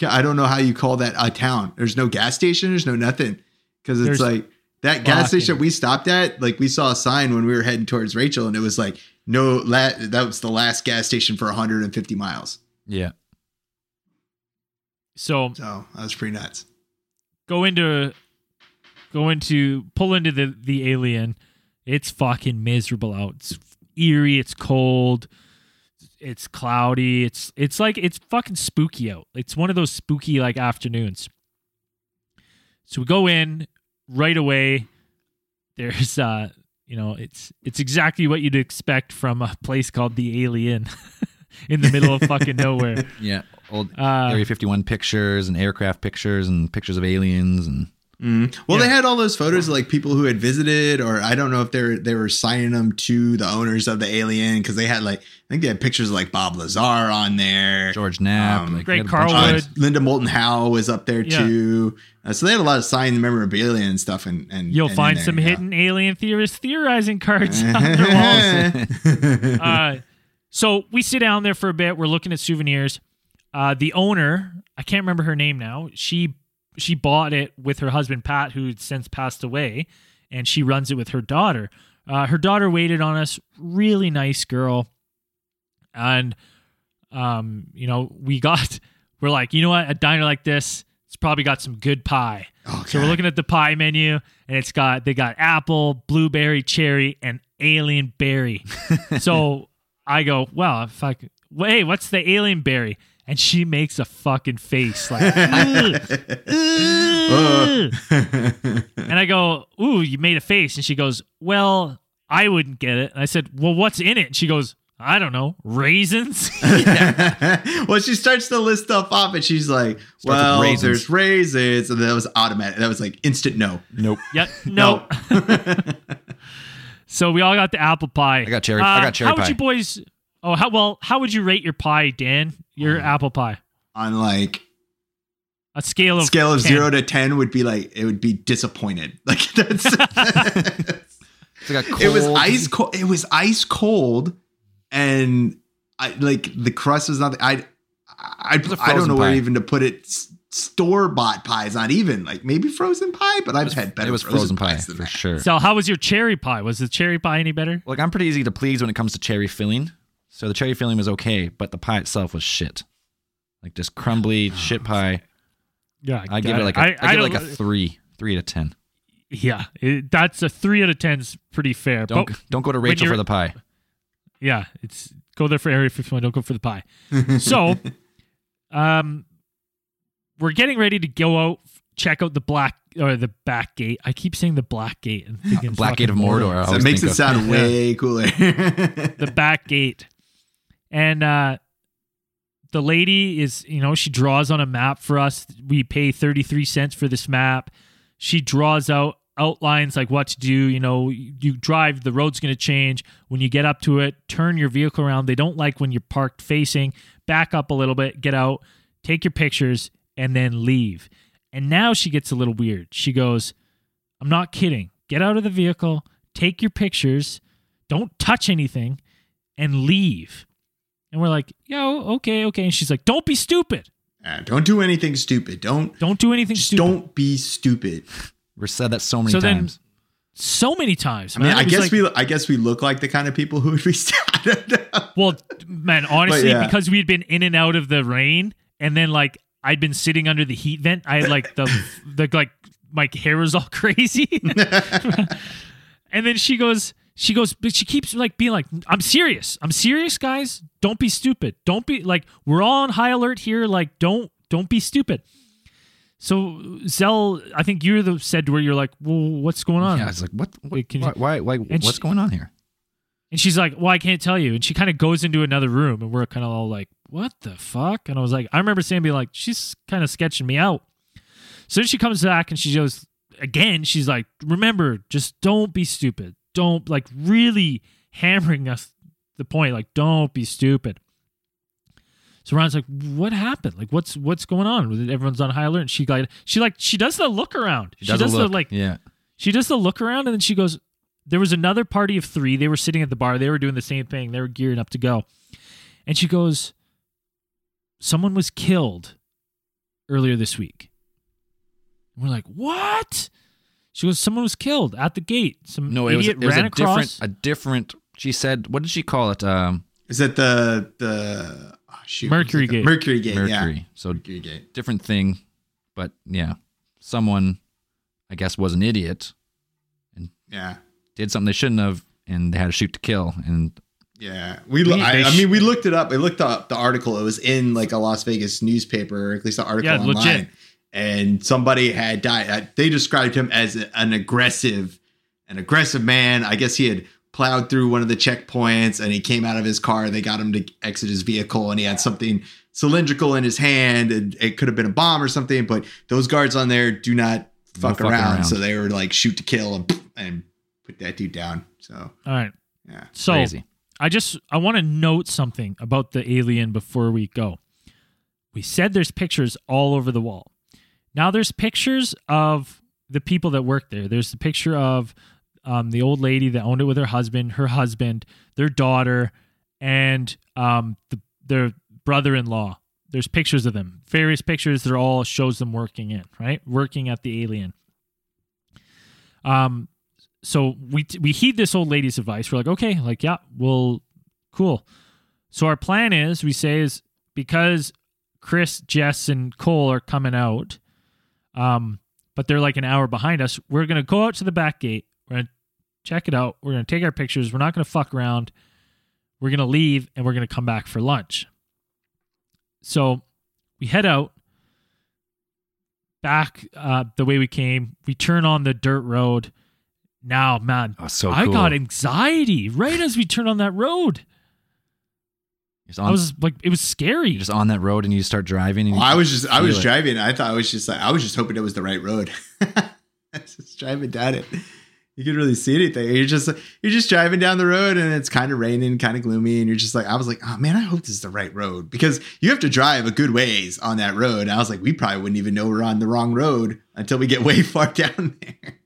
I don't know how you call that a town. There's no gas station. There's no nothing because it's There's like that gas station we stopped at. Like we saw a sign when we were heading towards Rachel, and it was like no. La- that was the last gas station for 150 miles. Yeah. So So that was pretty nuts. go into go into pull into the the alien. It's fucking miserable out. It's eerie. It's cold. It's cloudy. It's it's like it's fucking spooky out. It's one of those spooky like afternoons. So we go in right away. There's uh you know it's it's exactly what you'd expect from a place called the Alien (laughs) in the middle of fucking nowhere. Yeah. Old Uh, Area 51 pictures and aircraft pictures and pictures of aliens and Mm. Well, Yeah. they had all those photos of like people who had visited, or I don't know if they were they were signing them to the owners of the alien because they had like I think they had pictures of like Bob Lazar on there. George Knapp. Um, like, Great they Carl bunch of- Uh, Linda Moulton Howe was up there Yeah. too. Uh, so they had a lot of signed memorabilia and stuff. And, and You'll and find there, some yeah. hidden alien theorists theorizing cards (laughs) on their walls. (laughs) uh, so we sit down there for a bit. We're looking at souvenirs. Uh, the owner, I can't remember her name now. She she bought it with her husband Pat, who since passed away, and she runs it with her daughter. Uh, her daughter waited on us. Really nice girl, and um, you know we got. (laughs) We're like, you know what? A diner like this, it's probably got some good pie. Oh, So we're looking at the pie menu, and it's got they got apple, blueberry, cherry, and alien berry. (laughs) so I go, well, if I could, hey, what's the alien berry? And she makes a fucking face like, "Ugh, (laughs) ugh." and I go, ooh, you made a face, and she goes, well, I wouldn't get it. And I said, well, what's in it? And she goes, I don't know, raisins. (laughs) (laughs) well, she starts to list stuff off, and she's like, with "Well, raisins. there's raisins," and that was automatic. That was like instant no. Nope. yep, no. So we all got the apple pie. I got cherry- I got uh, cherry How would you boys? Oh, how well? How would you rate your pie, Dan? Your Mm. apple pie? On like A scale of scale of 10. zero to ten would be like it would be disappointed. (laughs) Like that's. (laughs) It's like a it was ice cold. It was ice cold, and I like the crust was not. I I, was a I don't frozen know where even to put it. Store bought pie is not even like maybe frozen pie, but I've was, had better it was frozen pie pies than for that. sure. So how was your cherry pie? Was the cherry pie any better? Like I'm pretty easy to please when it comes to cherry filling. So the cherry filling was okay, but the pie itself was shit. Like just crumbly (sighs) shit pie. Yeah, I give it like a, I, give it like a three, three out of ten. yeah. It, that's a three out of ten's pretty fair. Don't But don't go to Rachel for the pie. yeah, it's go there for Area 51. Don't go for the pie. so, (laughs) um, we're getting ready to go out, check out the black or the back gate. I keep saying the black gate and (laughs) thinking Uh, Black Gate of fucking Mordor. I So it makes it of. sound way cooler. (laughs) the back gate. And uh the lady is, you know, she draws on a map for us. We pay 33 cents for this map. She draws out outlines like what to do, you know, you, drive, the road's going to change. When you get up to it, turn your vehicle around. They don't like when you're parked facing. Back up a little bit, get out, take your pictures and then leave. And now she gets a little weird. She goes, I'm not kidding. Get out of the vehicle, take your pictures, don't touch anything, and leave. And we're like, yo, okay, okay. And she's like, don't be stupid. Uh, don't do anything stupid. Don't Don't do anything just stupid. don't be stupid. We've said that so many So then- times. So many times. I mean, man. I guess like- we I guess we look like the kind of people who would be. (laughs) I. Well, man, honestly, yeah. because we'd been in and out of the rain, and then like I'd been sitting under the heat vent, I had like the (laughs) the like my hair was all (laughs) crazy. and then she goes, she goes, but she keeps like being like, I'm serious. I'm serious, guys. Don't be stupid. Don't be like we're all on high alert here. Like, don't don't be stupid. So Zell, I think you're the said to where you're like, well, what's going on? Yeah, it's like what? what Wait, can you- why? Why? why what's she- going on here? And she's like, Well, I can't tell you. And she kind of goes into another room, and we're kind of all like, What the fuck? And I was like, I remember Sam being like, She's kind of sketching me out. So then she comes back and she goes, Again, she's like, Remember, just don't be stupid. Don't, like, really hammering us the point, like, don't be stupid. So Ron's like, "What happened? Like, what's what's going on? Everyone's on high alert." And she like, she like, she does the look around. She does, a the like, yeah. she does the look around, and then she goes, there was another party of three. They were sitting at the bar. They were doing the same thing. They were gearing up to go. And she goes, Someone was killed earlier this week. And we're like, What? She goes, Someone was killed at the gate. Some No, it was, idiot it was ran a across. different a different she said what did she call it? Um Is that the the oh, shoot, Mercury Gate. called? Mercury Gate. Mercury. Yeah. So Mercury Gate. different thing, but yeah. Someone I guess was an idiot, Yeah. did something they shouldn't have, and they had to shoot to kill. And Yeah, we. Lo- I, I mean, we looked it up. I looked up the article. It was in like a Las Vegas newspaper, or at least the article Yeah, online. legit. And somebody had died. Uh, They described him as an aggressive, an aggressive man. I guess he had plowed through one of the checkpoints, and he came out of his car. They got him to exit his vehicle, and he had something cylindrical in his hand, and it could have been a bomb or something. But those guards on there do not fuck fucking around, around. so they were like shoot to kill and and put that dude down. So All right. yeah. So crazy. I just I want to note something about the alien before we go. We said there's pictures all over the wall. Now there's pictures of the people that work there. There's the picture of um, the old lady that owned it with her husband, her husband, their daughter, and um, the, their brother-in-law. There's pictures of them. Various pictures. They're all shows them working in right, working at the alien. Um, so we we heed this old lady's advice. We're like, okay, like yeah, we'll cool. So our plan is, we say, is because Chris, Jess, and Cole are coming out, um, but they're like an hour behind us. We're gonna go out to the back gate. We're gonna check it out. We're gonna take our pictures. We're not gonna fuck around. We're gonna leave and we're gonna come back for lunch. So we head out back uh, the way we came. We turn on the dirt road. Now, man, Oh, so I cool. got anxiety right as we turn on that road. Just on, I was like, it was scary. you're just on that road and you start driving. And Well, oh, I was just I was it. driving. I thought I was just like I was just hoping it was the right road. (laughs) Just driving down it. You could really see anything. You're just you're just driving down the road and it's kind of raining, kind of gloomy, and you're just like, I was like, oh man, I hope this is the right road because you have to drive a good ways on that road. And I was like, we probably wouldn't even know we're on the wrong road until we get way (laughs) far down there.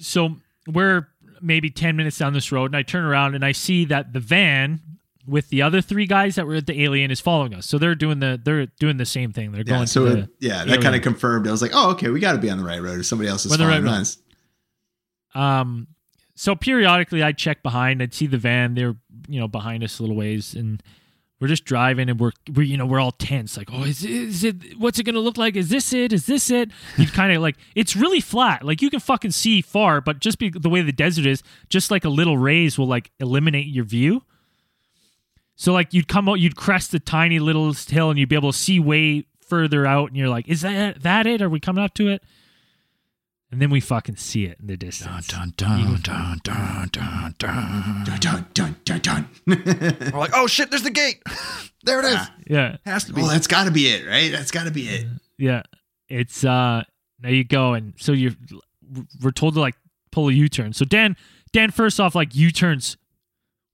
so we're maybe 10 minutes down this road and I turn around and I see that the van with the other three guys that were at the alien is following us. So they're doing the they're doing the same thing. They're Yeah, going so to it- yeah, that kind of confirmed. I was like, oh, okay, we got to be on the right road. If somebody else is We're the right following road. us. um so periodically I'd check behind, I'd see the van, they're you know behind us a little ways and we're just driving and we're we're you know we're all tense like oh is it, is it what's it gonna look like is this it is this it you kind of like it's really flat like you can fucking see far but just be the way the desert is just like a little raise will like eliminate your view so like you'd come out you'd crest the tiny little hill and you'd be able to see way further out and you're like is that that it are we coming up to it and then we fucking see it in the distance dun, dun, dun, dun, dun, dun. Dun dun dun dun dun. (laughs) We're like, oh shit, there's the gate. there it is. Ah. (laughs) yeah Has to be. well, that's got to be it, right? That's got to be it. Yeah, it's uh there you go, and so you're we're told to like pull a U turn. So Dan, Dan, first off, like U turns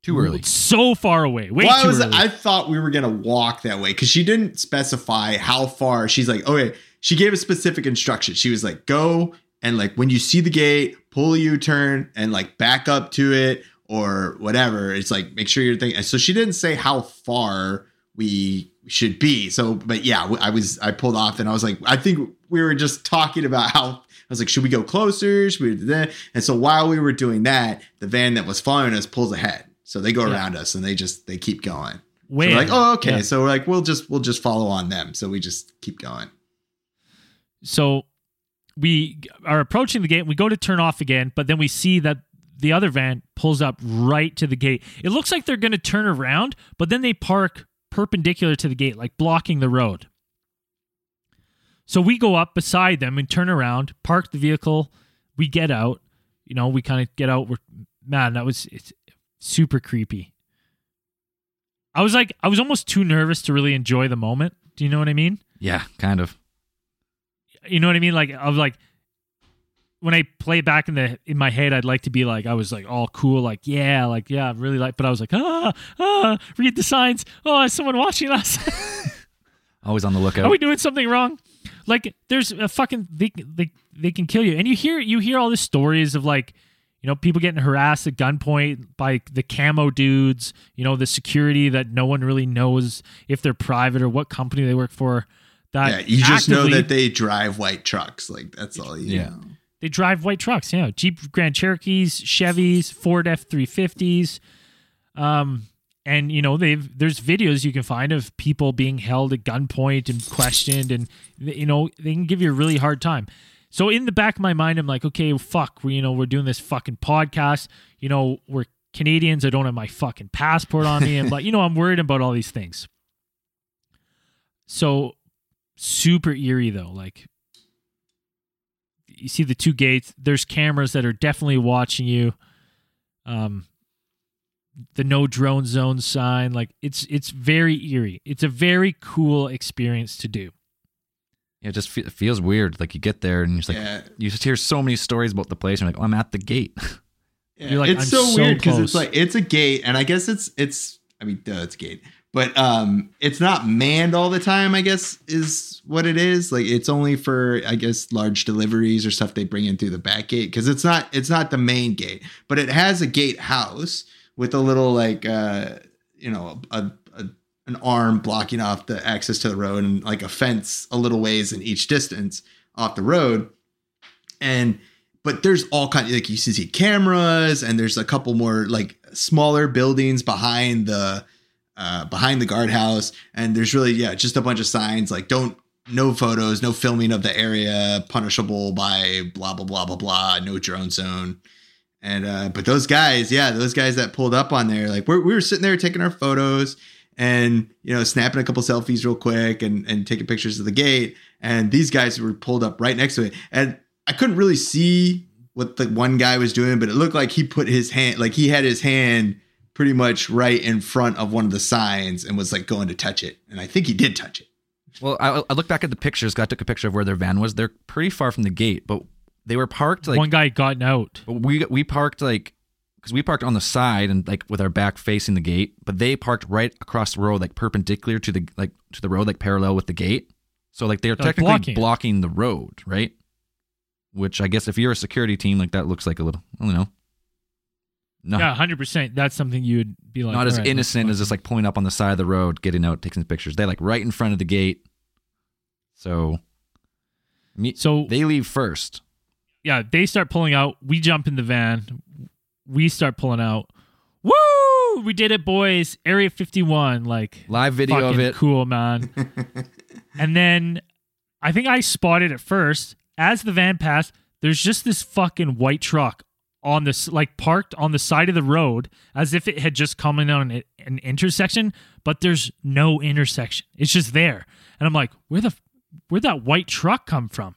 Too early. so far away, way well, I was early. I thought we were gonna walk that way because she didn't specify how far. She's like, okay, she gave a specific instruction. She was like, go and like when you see the gate, pull a U turn and like back up to it or whatever. It's like make sure you're thinking. So she didn't say how far we should be. So, but yeah, I was I pulled off and I was like, I think we were just talking about how I was like, should we go closer? Should we do that? And so while we were doing that, the van that was following us pulls ahead. So they go Yeah. around us and they just they keep going. So we're like, oh, okay. Yeah. So we're like, we'll just we'll just follow on them. So we just keep going. So we are approaching the gate. We go to turn off again, but then we see that the other van pulls up right to the gate. It looks like they're going to turn around, but then they park perpendicular to the gate, like blocking the road. So we go up beside them and turn around, park the vehicle. We get out. You know, we kind of get out. We're man, that was it's super creepy. I was like, I was almost too nervous to really enjoy the moment. Do you know what I mean? Yeah, kind of. you know what I mean? Like I was like when I play back in the in my head, I'd like to be like I was like all cool, like yeah, like yeah, I really like. But I was like ah ah, read the signs. Oh, is someone watching us? (laughs) Always on the lookout. Are we doing something wrong? Like there's a fucking they they they can kill you, and you hear you hear all the stories of like you know, people getting harassed at gunpoint by the camo dudes, you know, the security that no one really knows if they're private or what company they work for. That yeah, you just know that they drive white trucks. Like that's all you Yeah. know. they drive white trucks. Yeah, Jeep Grand Cherokees, Chevys, Ford F three fifties. Um, and you know they've there's videos you can find of people being held at gunpoint and questioned, and you know they can give you a really hard time. So in the back of my mind, I'm like, okay, fuck, we you know we're doing this fucking podcast. You know we're Canadians. I don't have my fucking passport on me, and (laughs) but you know I'm worried about all these things. So super eerie though, like you see the two gates. There's cameras that are definitely watching you. Um, the no drone zone sign, like it's it's very eerie. It's a very cool experience to do. Yeah, it just fe- it feels weird. Like you get there and you're just like, Yeah. you just hear so many stories about the place. And you're like, oh, I'm at the gate. (laughs) Yeah, You're like, it's "I'm so, so weird because it's like it's a gate, and I guess it's it's I mean, duh, it's a gate, but um, it's not manned all the time. I guess is what it is. Like it's only for I guess large deliveries or stuff they bring in through the back gate because it's not it's not the main gate, but it has a gatehouse with a little like uh you know a, a an arm blocking off the access to the road and like a fence a little ways in each distance off the road. And but there's all kind like you see cameras and there's a couple more like smaller buildings behind the uh behind the guardhouse. And there's really yeah just a bunch of signs like don't no photos no filming of the area punishable by blah blah blah blah blah no drone zone. And uh but those guys yeah those guys that pulled up on there like we're, we were sitting there taking our photos and you know snapping a couple selfies real quick and and taking pictures of the gate and these guys were pulled up right next to it and i couldn't really see what the one guy was doing but it looked like he put his hand like he had his hand pretty much right in front of one of the signs and was like going to touch it and i think he did touch it well, I, I look back at the pictures. I took a picture of where their van was. They're pretty far from the gate, but they were parked like One guy had gotten out. We we parked like because we parked on the side and like with our back facing the gate, but they parked right across the road, like perpendicular to the like to the road, like parallel with the gate. So like they're They're, like, technically blocking blocking. the road, right? Which I guess if you're a security team, like that looks like a little, I don't know, no, Yeah, hundred percent. That's something you would be like. not as "All right, innocent as just like pulling up on the side of the road, getting out, taking pictures. They like right in front of the gate. So, me, So they leave first. yeah, they start pulling out. We jump in the van. We start pulling out. Woo! We did it, boys. Area 51. Like, Live video of it. cool, man. (laughs) and then I think I spotted it first. As the van passed, there's just this fucking white truck on this, like parked on the side of the road as if it had just come in on a- an intersection, but there's no intersection. It's just there. And I'm like, where the, where'd that white truck come from?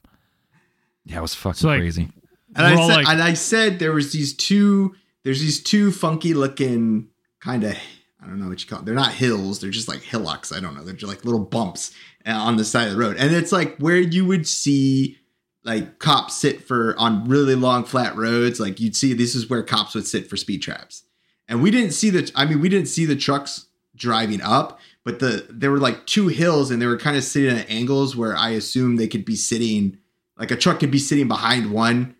Yeah, it was fucking So, like, crazy. And I We're said, like- and I said there was these two. There's these two funky looking kind of. I don't know what you call. It. They're not hills. They're just like hillocks. I don't know. They're just like little bumps uh, on the side of the road, and it's like where you would see like cops sit for on really long flat roads. Like you'd see this is where cops would sit for speed traps, and we didn't see the. I mean, we didn't see the trucks driving up, but the there were like two hills, and they were kind of sitting at angles where I assume they could be sitting. Like a truck could be sitting behind one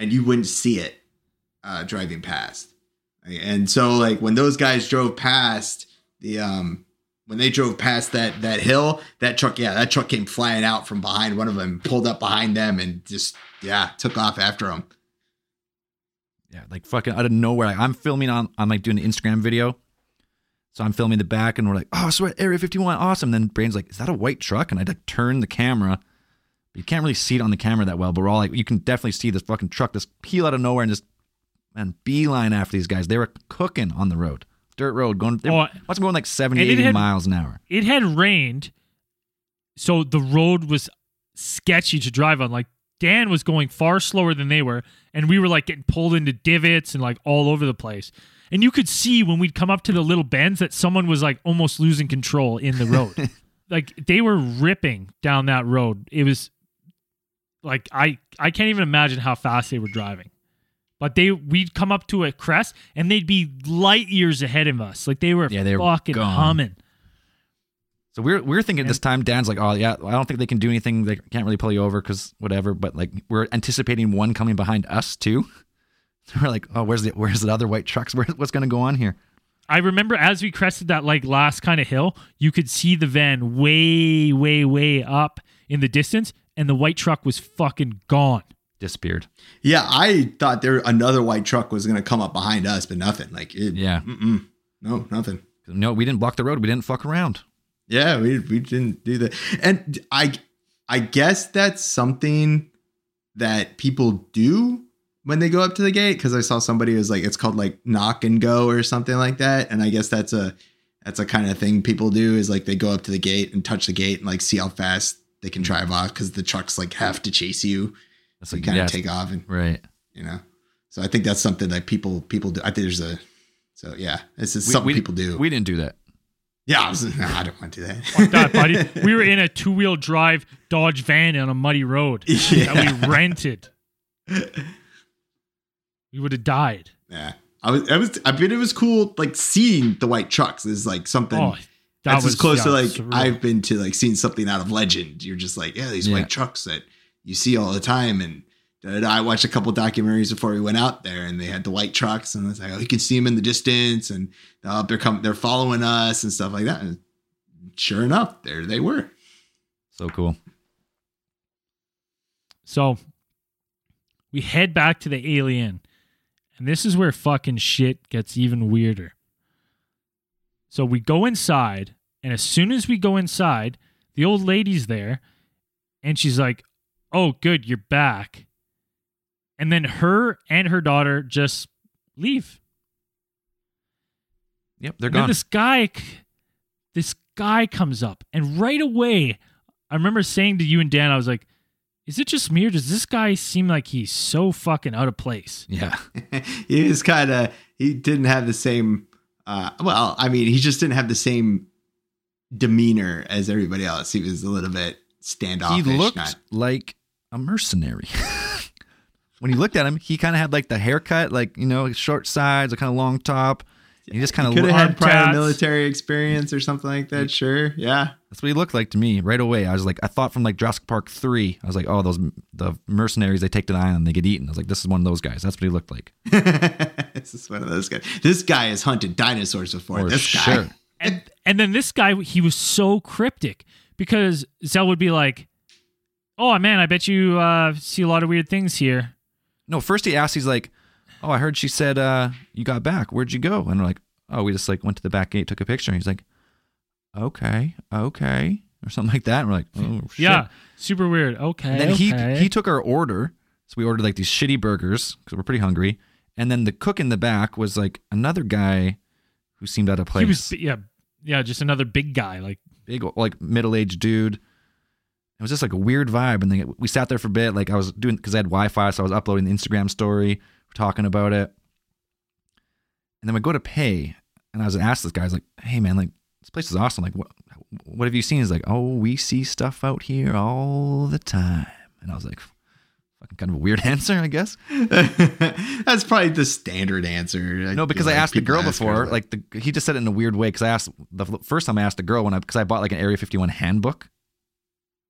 and you wouldn't see it uh, driving past. And so, like when those guys drove past the um, when they drove past that that hill, that truck, yeah, that truck came flying out from behind one of them, pulled up behind them, and just yeah, took off after them. Yeah, like fucking out of nowhere. Like, I'm filming on, I'm like doing an Instagram video. So I'm filming the back and we're like, oh, sweat, Area 51, awesome. Then Braden's like, is that a white truck? And I like turn the camera. You can't really see it on the camera that well, but we're all like, you can definitely see this fucking truck just peel out of nowhere and just, man, beeline after these guys. They were cooking on the road, dirt road, going, they Oh, what's going like 70, 80 had- miles an hour. it had rained, so the road was sketchy to drive on. Like Dan was going far slower than they were, and we were like getting pulled into divots and like all over the place. And you could see when we'd come up to the little bends that someone was like almost losing control in the road. (laughs) like they were ripping down that road. It was like I I can't even imagine how fast they were driving. But they we'd come up to a crest and they'd be light years ahead of us. Like they were Yeah, they were fucking gone. humming. So we're we're thinking this time. Dan's like, oh yeah, I don't think they can do anything. They can't really pull you over because whatever. But like we're anticipating one coming behind us too. (laughs) We're like, oh, where's the where's the other white trucks? Where, what's going to go on here? I remember as we crested that like last kind of hill, you could see the van way, way, way up in the distance, and the white truck was fucking gone. Disappeared. Yeah, I thought there another white truck was gonna come up behind us, but nothing. Like it, Yeah. mm-mm. no, nothing. No, we didn't block the road. We didn't fuck around. Yeah, we we didn't do that. And I I guess that's something that people do when they go up to the gate because I saw somebody was like it's called like knock and go or something like that. And I guess that's a that's a kind of thing people do is like they go up to the gate and touch the gate and like see how fast they can drive off because the trucks like have to chase you. That's So you kind of yes, take off and right. you know. So I think that's something that people people do. I think there's a so yeah, this is We- something we- people do. We didn't do that. yeah, I, was, (laughs) no, I don't want to do that. Fuck that, buddy. (laughs) We were in a two wheel drive Dodge van on a muddy road (laughs) Yeah. that we rented. We would have died. Yeah. I was, I was, I mean, it was cool, like seeing the white trucks is like something Oh, that that's was as close to like surreal. I've been to like seeing something out of legend. You're just like, yeah, these Yeah. white trucks that you see all the time. And. I watched a couple documentaries before we went out there, and they had the white trucks, and it's like, oh, you can see them in the distance, and they're coming, they're following us and stuff like that. And sure enough, there they were. So cool. So we head back to the alien, and this is where fucking shit gets even weirder. So we go inside, and as soon as we go inside, the old lady's there, and she's like, Oh, good, you're back. And then her and her daughter just leave. Yep, they're And then gone. this guy, this guy comes up, and right away, I remember saying to you and Dan, I was like, "Is it just me, or does this guy seem like he's so fucking out of place?" yeah. (laughs) he was kind of he didn't have the same uh well i mean he just didn't have the same demeanor as everybody else he was a little bit standoffish he looked not- like a mercenary. (laughs) when you looked at him, he kind of had like the haircut, like you know, short sides, a kind of long top. He just kind of could have had prior tats. military experience or something like that sure yeah That's what he looked like to me right away. I was like, I thought from like Jurassic Park three. I was like, oh, those the mercenaries they take to the island, they get eaten. I was like, this is one of those guys. That's what he looked like. (laughs) (laughs) this is one of those guys this guy has hunted dinosaurs before For this guy sure. (laughs) And and then this guy, he was so cryptic because Zell would be like, "Oh man, I bet you uh, see a lot of weird things here." No, first he asked, he's like, oh, I heard she said uh, you got back. Where'd you go? And we're like, oh, we just like went to the back gate, took a picture. And he's like, okay, okay, or something like that. And we're like, oh, shit. Yeah, super weird. Okay. And then okay. he he took our order. So we ordered like these shitty burgers because we're pretty hungry. And then the cook in the back was like another guy who seemed out of place. He was yeah yeah just another big guy like big like middle aged dude. It was just like a weird vibe. And then we sat there for a bit. Like I was doing because I had Wi Fi, so I was uploading the Instagram story, talking about it. And then we go to pay, and I was asked this guy, I was like, "Hey man, like this place is awesome. Like what what have you seen?" He's like, "Oh, we see stuff out here all the time." And I was like, "Fucking kind of a weird (laughs) answer, I guess." (laughs) that's probably the standard answer No, because I like asked the girl before. her, Like the he just said it in a weird way. Because I asked the first time I asked the girl when I because I bought like an Area 51 handbook,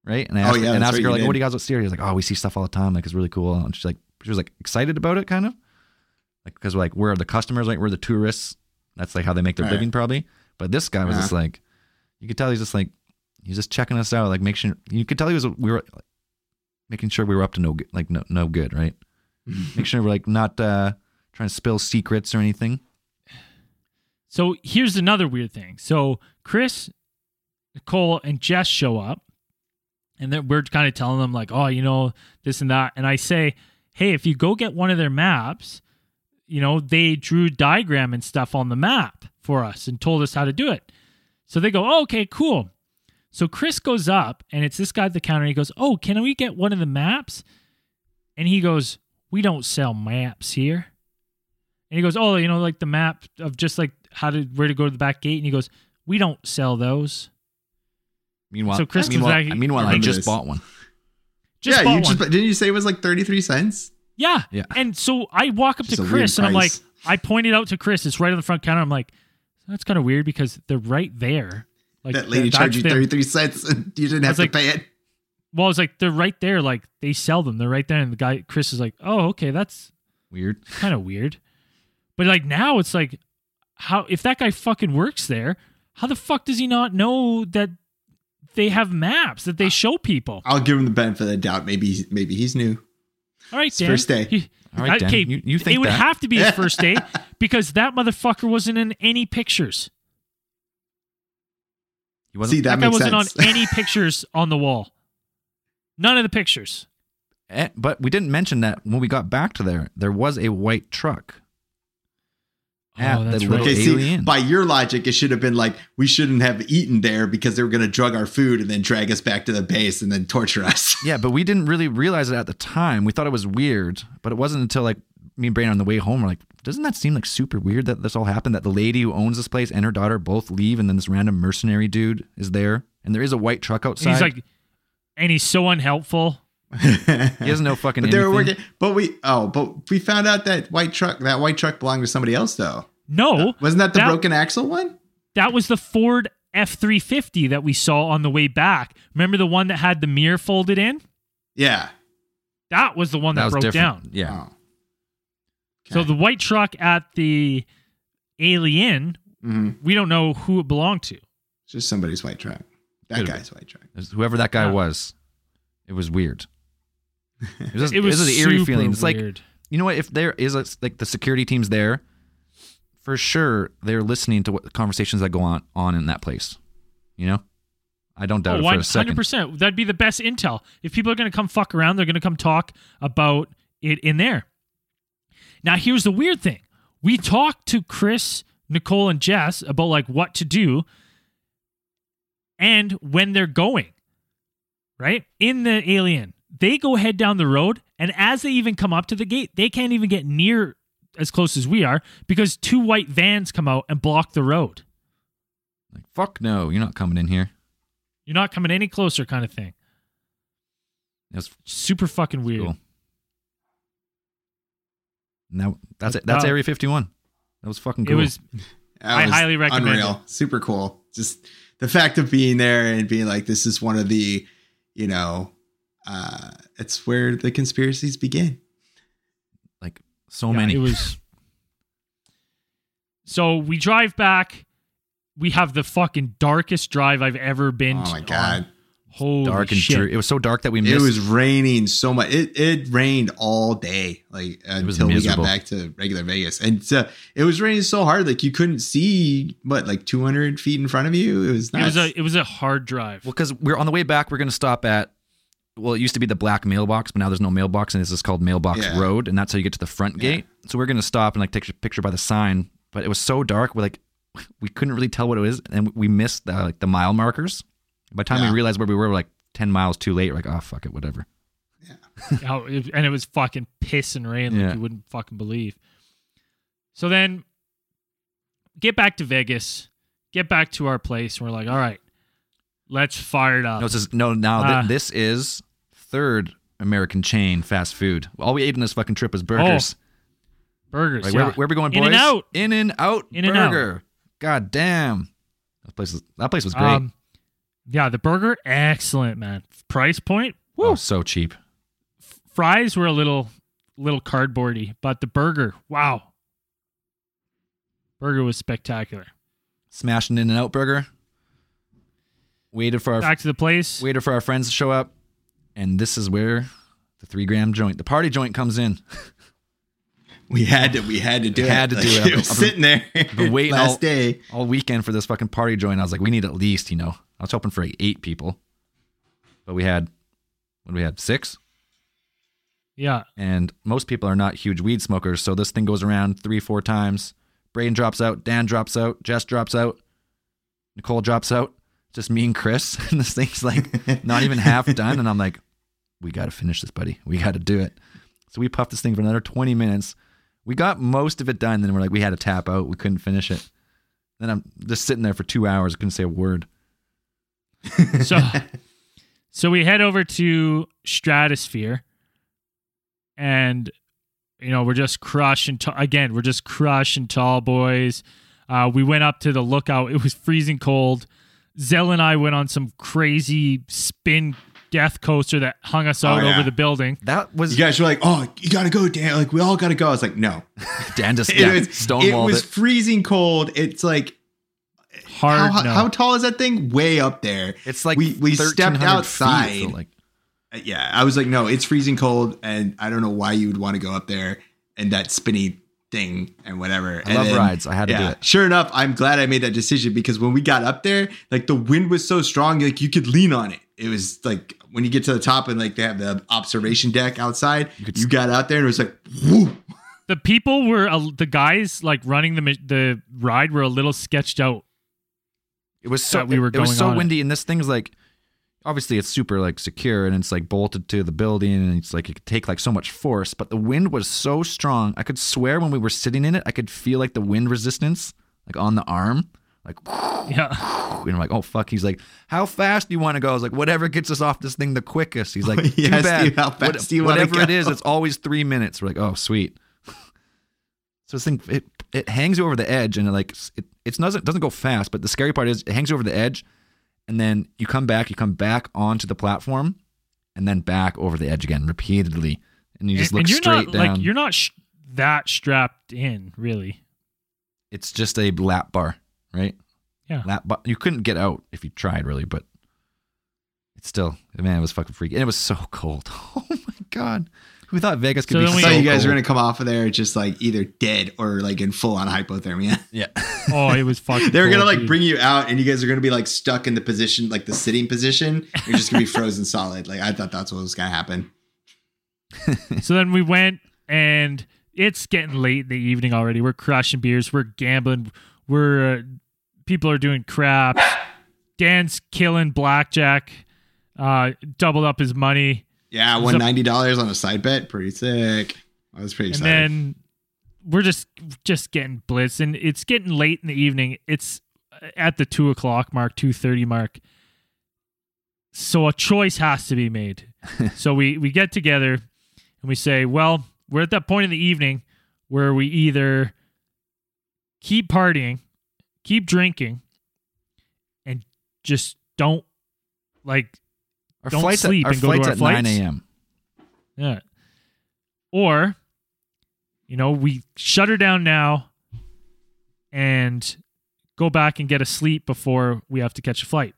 right? And I Oh, asked, yeah, and I asked the right, girl like, did. "What do you guys see?" He was like, "Oh, we see stuff all the time. Like it's really cool." And she's like, she was like excited about it, kind of, like because like we're the customers, like we're the tourists. That's like how they make their Right. living, probably. But this guy was Yeah. just like, you could tell he's just like, he's just checking us out, like make sure you could tell he was we were making sure we were up to no good, like no no good, right? (laughs) Make sure we're like not uh trying to spill secrets or anything. so here's another weird thing so chris nicole and jess show up and then we're kind of telling them like oh you know this and that and i say hey if you go get one of their maps you know they drew diagram and stuff on the map for us and told us how to do it so they go oh, okay cool so chris goes up and it's this guy at the counter and he goes oh can we get one of the maps and he goes we don't sell maps here and he goes, "Oh, you know, like the map of just like how to where to go to the back gate." And he goes, "We don't sell those." Meanwhile, So Chris was meanwhile, like- meanwhile, I just this. bought one. Just yeah, bought you one. just didn't you say it was like 33 cents? yeah, Yeah. And so I walk up Just to Chris and I'm like. I pointed out to Chris, it's right on the front counter. I'm like, that's kind of weird because they're right there. Like that lady that's charged you 33 cents and you didn't have to like- pay it. Well, it's like they're right there. Like they sell them. They're right there. And the guy Chris is like, oh, okay, that's Weird. kind of weird. But like now it's like how if that guy fucking works there, how the fuck does he not know that they have maps that they show people? I'll give him the benefit of the doubt. Maybe he's, maybe he's new. All right, It's Dan. first day. He- All right, Dan. okay, You- you think it would have to be his first day (laughs) because that motherfucker wasn't in any pictures. He wasn't. See, that, That, guy wasn't sense. on any pictures on the wall. None of the pictures. Eh, but we didn't mention that when we got back to there, there was a white truck. Oh, at oh, the that's little right. okay, see, by your logic, it should have been like we shouldn't have eaten there because they were going to drug our food and then drag us back to the base and then torture us. (laughs) Yeah, but we didn't really realize it at the time. We thought it was weird, but it wasn't until like me and Brandon on the way home. We're like, doesn't that seem like super weird that this all happened? That the lady who owns this place and her daughter both leave, and then this random mercenary dude is there, and there is a white truck And outside. he's like, and he's so unhelpful. he doesn't know (laughs) fucking. But they were working. But we oh, but we found out that white truck that white truck belonged to somebody else though. No, Wasn't that the That- broken axle one? that was the Ford F three fifty that we saw on the way back. Remember the one that had the mirror folded in? Yeah. That was the one that, That broke different. down. Yeah, Oh. So the white truck at the Alien, hmm we don't know who it belonged to. It's just somebody's white truck. That Could've guy's white truck. Whoever that guy Yeah. was, it was weird. (laughs) It was, just, It was an eerie feeling. It's like you know what? If there is a, like the security team's there, for sure they're listening to what conversations that go on on in that place. You know, I don't doubt Oh, it for a second. Oh, hundred percent. That'd be the best intel. If people are going to come fuck around, they're going to come talk about it in there. Now, here's the weird thing: we talked to Chris, Nicole, and Jess about like what to do, and when they're going. Right in the alien, they go head down the road, and as they even come up to the gate, they can't even get near as close as we are because two white vans come out and block the road. Like, fuck no, you're not coming in here. You're not coming any closer, kind of thing. It was Super fucking weird. cool. Now that's it. That's uh, Area 51. That was fucking cool. It was I was highly recommend Unreal. Super cool. Just the fact of being there and being like, this is one of the, you know, uh, it's where the conspiracies begin. Like so Yeah, many. It was. (laughs) So we drive back. We have the fucking darkest drive I've ever been. Oh to- my god. on. Holy dark and shit! dreary. It was so dark that we missed. It was raining so much. It it rained all day, like until we got back to regular Vegas, and uh, it was raining so hard, like you couldn't see what, like two hundred feet in front of you. It was It was a it was a hard drive. Well, because we're on the way back, we're going to stop at. Well, it used to be the black mailbox, but now there's no mailbox, and this is called Mailbox Yeah. Road, and that's how you get to the front Yeah. gate. So we're going to stop and like take a picture by the sign, but it was so dark, we like we couldn't really tell what it was, and we missed the, like the mile markers. By the time Yeah. we realized where we were, we're like ten miles too late. We're like, oh fuck it, whatever. How- it- and it was fucking piss and rain like Yeah. you wouldn't fucking believe. So then, get back to Vegas. Get back to our place. And we're like, all right, let's fire it up. No, this is no. Now thi- Ah. this is third American chain fast food. All we ate on this fucking trip was burgers. Burgers. Like, yeah. where, where we going, boys? In and out. In and out. In and out. burger. God damn. That place is that place was great. Um, yeah, the burger, excellent, man. Price point, woo. oh, so cheap. Fries were a little, little cardboardy, but the burger, wow. Burger was spectacular. Smashing in and out burger. Waited for our Back to the place. waited for our friends to show up, and this is where the three gram joint, the party joint, comes in. (laughs) we had to we had to do Had it. to do Like, it. (laughs) It was I've been- sitting there been (laughs) waiting last all- day. All weekend for this fucking party joint. I was like, we need at least, you know. I was hoping for like eight people, but we had what we had six. yeah, and most people are not huge weed smokers. So this thing goes around three, four times. Braden drops out, Dan drops out, Jess drops out, Nicole drops out. Just me and Chris, (laughs) and this thing's like not even half (laughs) done. And I'm like, we got to finish this, buddy. We got to do it. So we puffed this thing for another 20 minutes. We got most of it done. Then we're like, we had to tap out. We couldn't finish it. Then I'm just sitting there for two hours. Couldn't say a word. (laughs) so so we head over to stratosphere and you know we're just crushing t- again we're just crushing tall boys uh, we went up to the lookout it was freezing cold zell and i went on some crazy spin death coaster that hung us out Oh, yeah. over the building. That was You guys were like, "Oh, you gotta go, Dan!" Like we all gotta go. I was like, "No." (laughs) Dan just (laughs) It yeah, was, it was it. freezing cold. It's like Hard how, no. how tall is that thing? Way up there. It's like we we stepped outside. feet, so like uh, yeah, I was like, no, it's freezing cold, and I don't know why you would want to go up there and that spinny thing and whatever. I And love then- rides. I had to do it. Sure enough, I'm glad I made that decision because when we got up there, like the wind was so strong, like you could lean on it. It was like when you get to the top and like they have the observation deck outside, you, could- got out there and it was like, whoo. the people were uh, the guys like running the the ride were a little sketched out. It was so that we were it, it was going so on it. windy, and this thing's like obviously it's super like secure and it's like bolted to the building, and it's like it could take like so much force. But the wind was so strong, I could swear when we were sitting in it, I could feel like the wind resistance like on the arm, like. (laughs) Yeah. (laughs) And I'm like, oh fuck. He's like, how fast do you want to go? I was like, whatever gets us off this thing the quickest. He's like, (laughs) He too asked bad. you, "How fast What- do you whatever it go?" is, it's always three minutes. We're like, oh sweet. so this thing it it hangs you over the edge and it like it it's doesn't doesn't go fast, but the scary part is it hangs you over the edge, and then you come back, you come back onto the platform, and then back over the edge again repeatedly, and you just and, look and you're straight not down. like you're not sh- that strapped in, really. it's just a lap bar, right? Yeah. Lap bar. You couldn't get out if you tried, really, but it's still, man, it was fucking freaky. And it was so cold. (laughs) Oh my God. Who thought Vegas could So be then I we- so thought you guys cold? were gonna come off of there just like either dead or like in full on hypothermia. (laughs) Yeah. Oh, it was fucking. They were gonna cold, like dude. bring you out, and you guys are gonna be like stuck in the position, like the sitting position. You're just gonna be frozen (laughs) solid. Like I thought that's what was gonna happen. (laughs) So then we went, and it's getting late in the evening already. We're crushing beers. We're gambling. We're uh, people are doing craps. Dan's killing blackjack. Uh, doubled up his money, Yeah, won ninety dollars on a side bet. Pretty sick. I was pretty excited. and excited. then we're just just getting blitzed, and it's getting late in the evening. It's uh, at the two o'clock mark, two thirty mark. So a choice has to be made. (laughs) so we we get together and we say, well, we're at that point in the evening where we either keep partying, keep drinking, and just don't like Our Don't flight's sleep at, our and go to our at flights? 9 a.m. Yeah. Or, you know, we shut her down now and go back and get a sleep before we have to catch a flight.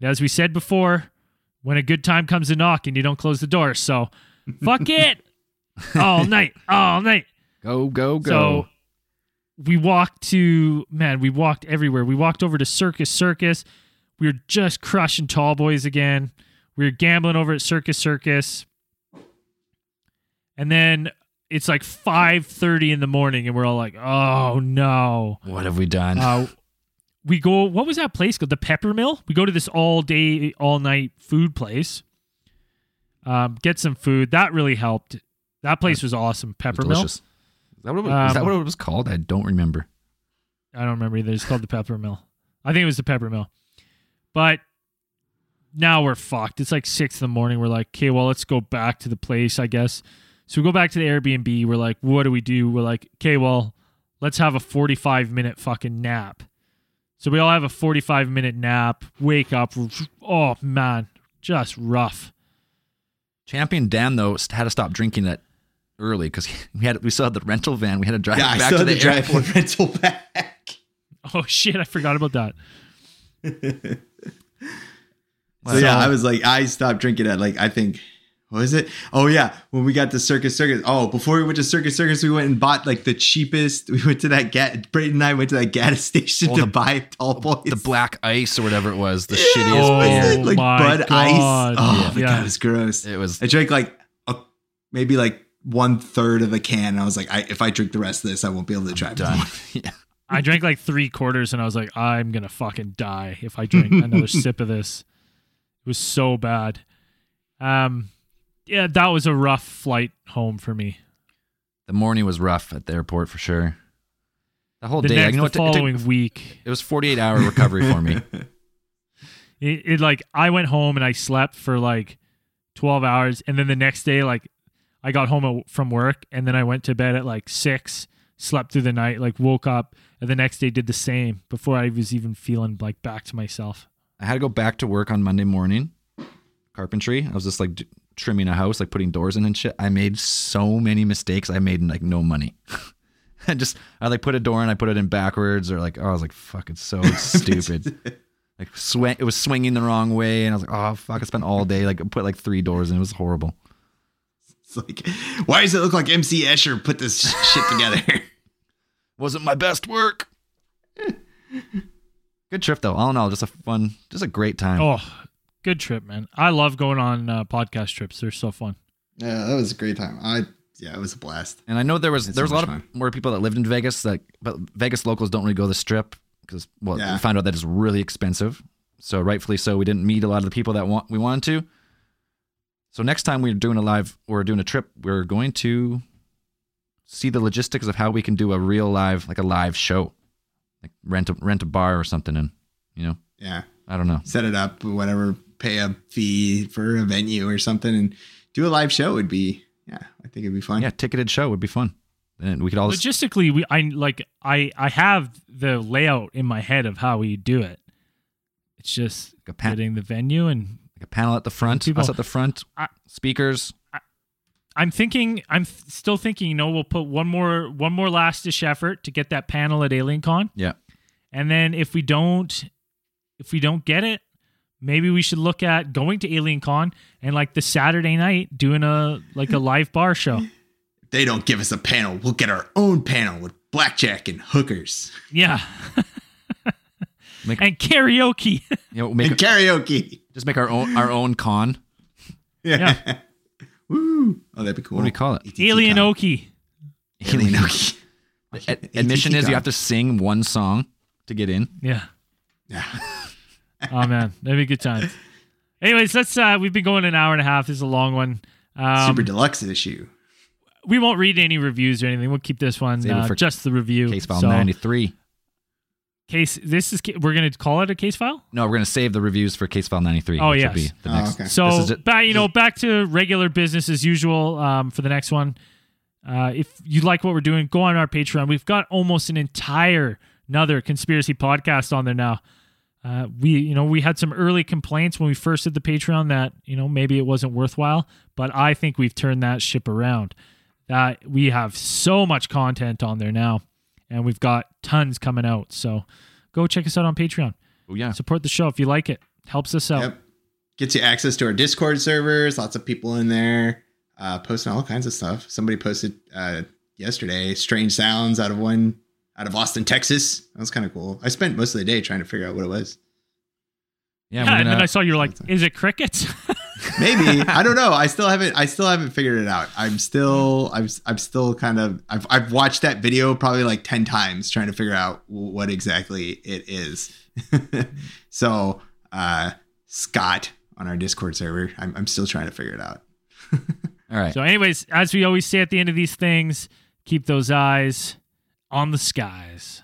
And as we said before, when a good time comes to knock and you don't close the door. So (laughs) fuck it. All night. All night. Go, go, go. So we walked to man, we walked everywhere. We walked over to Circus Circus. We were just crushing tall boys again. We were gambling over at Circus Circus. And then it's like 5:30 in the morning and we're all like, "Oh no." what have we done? Uh, we go what was that place called? The Peppermill? We go to this all day all night food place. Um, get some food. That really helped. That place was awesome. It was Peppermill. delicious. Is that, what it was, is that Um, what it was called? I don't remember. I don't remember either. It's called the Peppermill. I think it was the Peppermill. But now we're fucked. It's like six in the morning. We're like, okay, well, let's go back to the place, I guess. So we go back to the Airbnb. We're like, what do we do? We're like, okay, well, let's have a 45 minute fucking nap. So we all have a 45 minute nap, wake up. Oh, man, just rough. Champion Dan though had to stop drinking that early because we had we still had the rental van. We had to drive yeah, I back still to had the to airport. the rental back. (laughs) Oh, shit. I forgot about that. (laughs) So yeah, I uh, was like, I stopped drinking at like I think what was it? Oh yeah, when we got to Circus Circus. Oh, before we went to Circus Circus, we went and bought like the cheapest. (laughs) We went to that gas. Braden and I went to that gas (laughs) station Oh, to the- buy tall boys. the black ice or whatever it was, the Yeah, shittiest Oh, beer. like oh my Bud God. Ice. Oh Yeah. my god, it was gross. It was I drank like a, maybe like one third of a can. And I was like, I, if I drink the rest of this, I won't be able to drive. done. (laughs) yeah. I drank like three quarters and I was like, I'm gonna fucking die if I drink another sip of this. It was so bad. Um, yeah, that was a rough flight home for me. The morning was rough at the airport for sure. The whole The day, next, you know the what? It, took- following week, it was 48 hour recovery for me. (laughs) it, it like I went home and I slept for like twelve hours, and then the next day, like I got home at- from work, and then I went to bed at like six, slept through the night, like woke up, and the next day did the same before I was even feeling like back to myself. I had to go back to work on Monday morning. carpentry. I was just like d- trimming a house, like putting doors in and shit. I made so many mistakes. I made like no money. (laughs) I just I like put a door in, I put it in backwards, or like oh, I was like fuck, it's so (laughs) stupid. Like swing, it was swinging the wrong way, and I was like oh fuck, I spent all day like put like three doors, and it was horrible. It's like, why does it look like MC Escher put this shit together? (laughs) Wasn't my best work. Good trip though. All in all, just a fun, just a great time. Oh, good trip, man. I love going on uh, podcast trips. They're so fun. yeah, that was a great time. I yeah, it was a blast. And I know there was It's there was so a lot much of fun. more people that lived in Vegas, like but Vegas locals don't really go to the strip because well, Yeah. we found out that it's really expensive. So rightfully so, we didn't meet a lot of the people that want we wanted to. So next time we're doing a live or doing a trip, we're going to see the logistics of how we can do a real live, like a live show, like rent a rent a bar or something, and you know, Yeah, I don't know. set it up, whatever, pay a fee for a venue or something, and do a live show would be. Yeah, I think it'd be fun. Yeah, ticketed show would be fun, and we could all Logistically, we I like I I have the layout in my head of how we do it. It's just Like a pa- getting the venue and like a panel at the front, People- us at the front, I- speakers. I'm thinking I'm th- still thinking, you know, we'll put one more one more last dish effort to get that panel at Alien Con. Yeah. And then if we don't if we don't get it, maybe we should look at going to Alien Con and like the Saturday night doing a like a live bar show. If (laughs) they don't give us a panel, we'll get our own panel with blackjack and hookers Yeah. (laughs) Make- and karaoke. You know, make and karaoke. just make our own our own con. (laughs) Yeah. Woo. Oh, that'd be cool. What do we call it? ATT Alien con. Okie. (laughs) Alien Okie. (laughs) Ad- admission is you have to sing one song to get in. Yeah. Yeah. (laughs) Oh man, that'd be a good time. Anyways, let's uh we've been going an hour and a half. This is a long one. Um, Super deluxe issue. we won't read any reviews or anything. We'll keep this one uh, for just the review. Case file So, ninety three. Case. This is. We're gonna call it a case file. No, we're gonna save the reviews for case file ninety three. Oh, which yes. the Oh, next. okay. This So is it. back, you know, back to regular business as usual. Um, for the next one, uh, if you like what we're doing, go on our Patreon. We've got almost an entire another conspiracy podcast on there now. Uh, we, you know, we had some early complaints when we first did the Patreon that you know maybe it wasn't worthwhile, but I think we've turned that ship around. That we have so much content on there now, and we've got tons coming out. So go check us out on Patreon. Oh yeah. Support the show if you like it. Helps us out. Yep. Gets you access to our Discord servers. Lots of people in there uh, posting all kinds of stuff. Somebody posted uh, yesterday strange sounds out of one out of Austin, Texas. That was kind of cool. I spent most of the day trying to figure out what it was. Yeah, Yeah, we're and then gonna, I saw you were like, "Is it crickets?" (laughs) Maybe (laughs) I don't know. I still haven't. I still haven't figured it out. I'm still. I'm. I'm still kind of. I've. I've watched that video probably like ten times trying to figure out what exactly it is. (laughs) so, uh, Scott on our Discord server. I'm. I'm still trying to figure it out. (laughs) all right. so, anyways, as we always say at the end of these things, keep those eyes on the skies.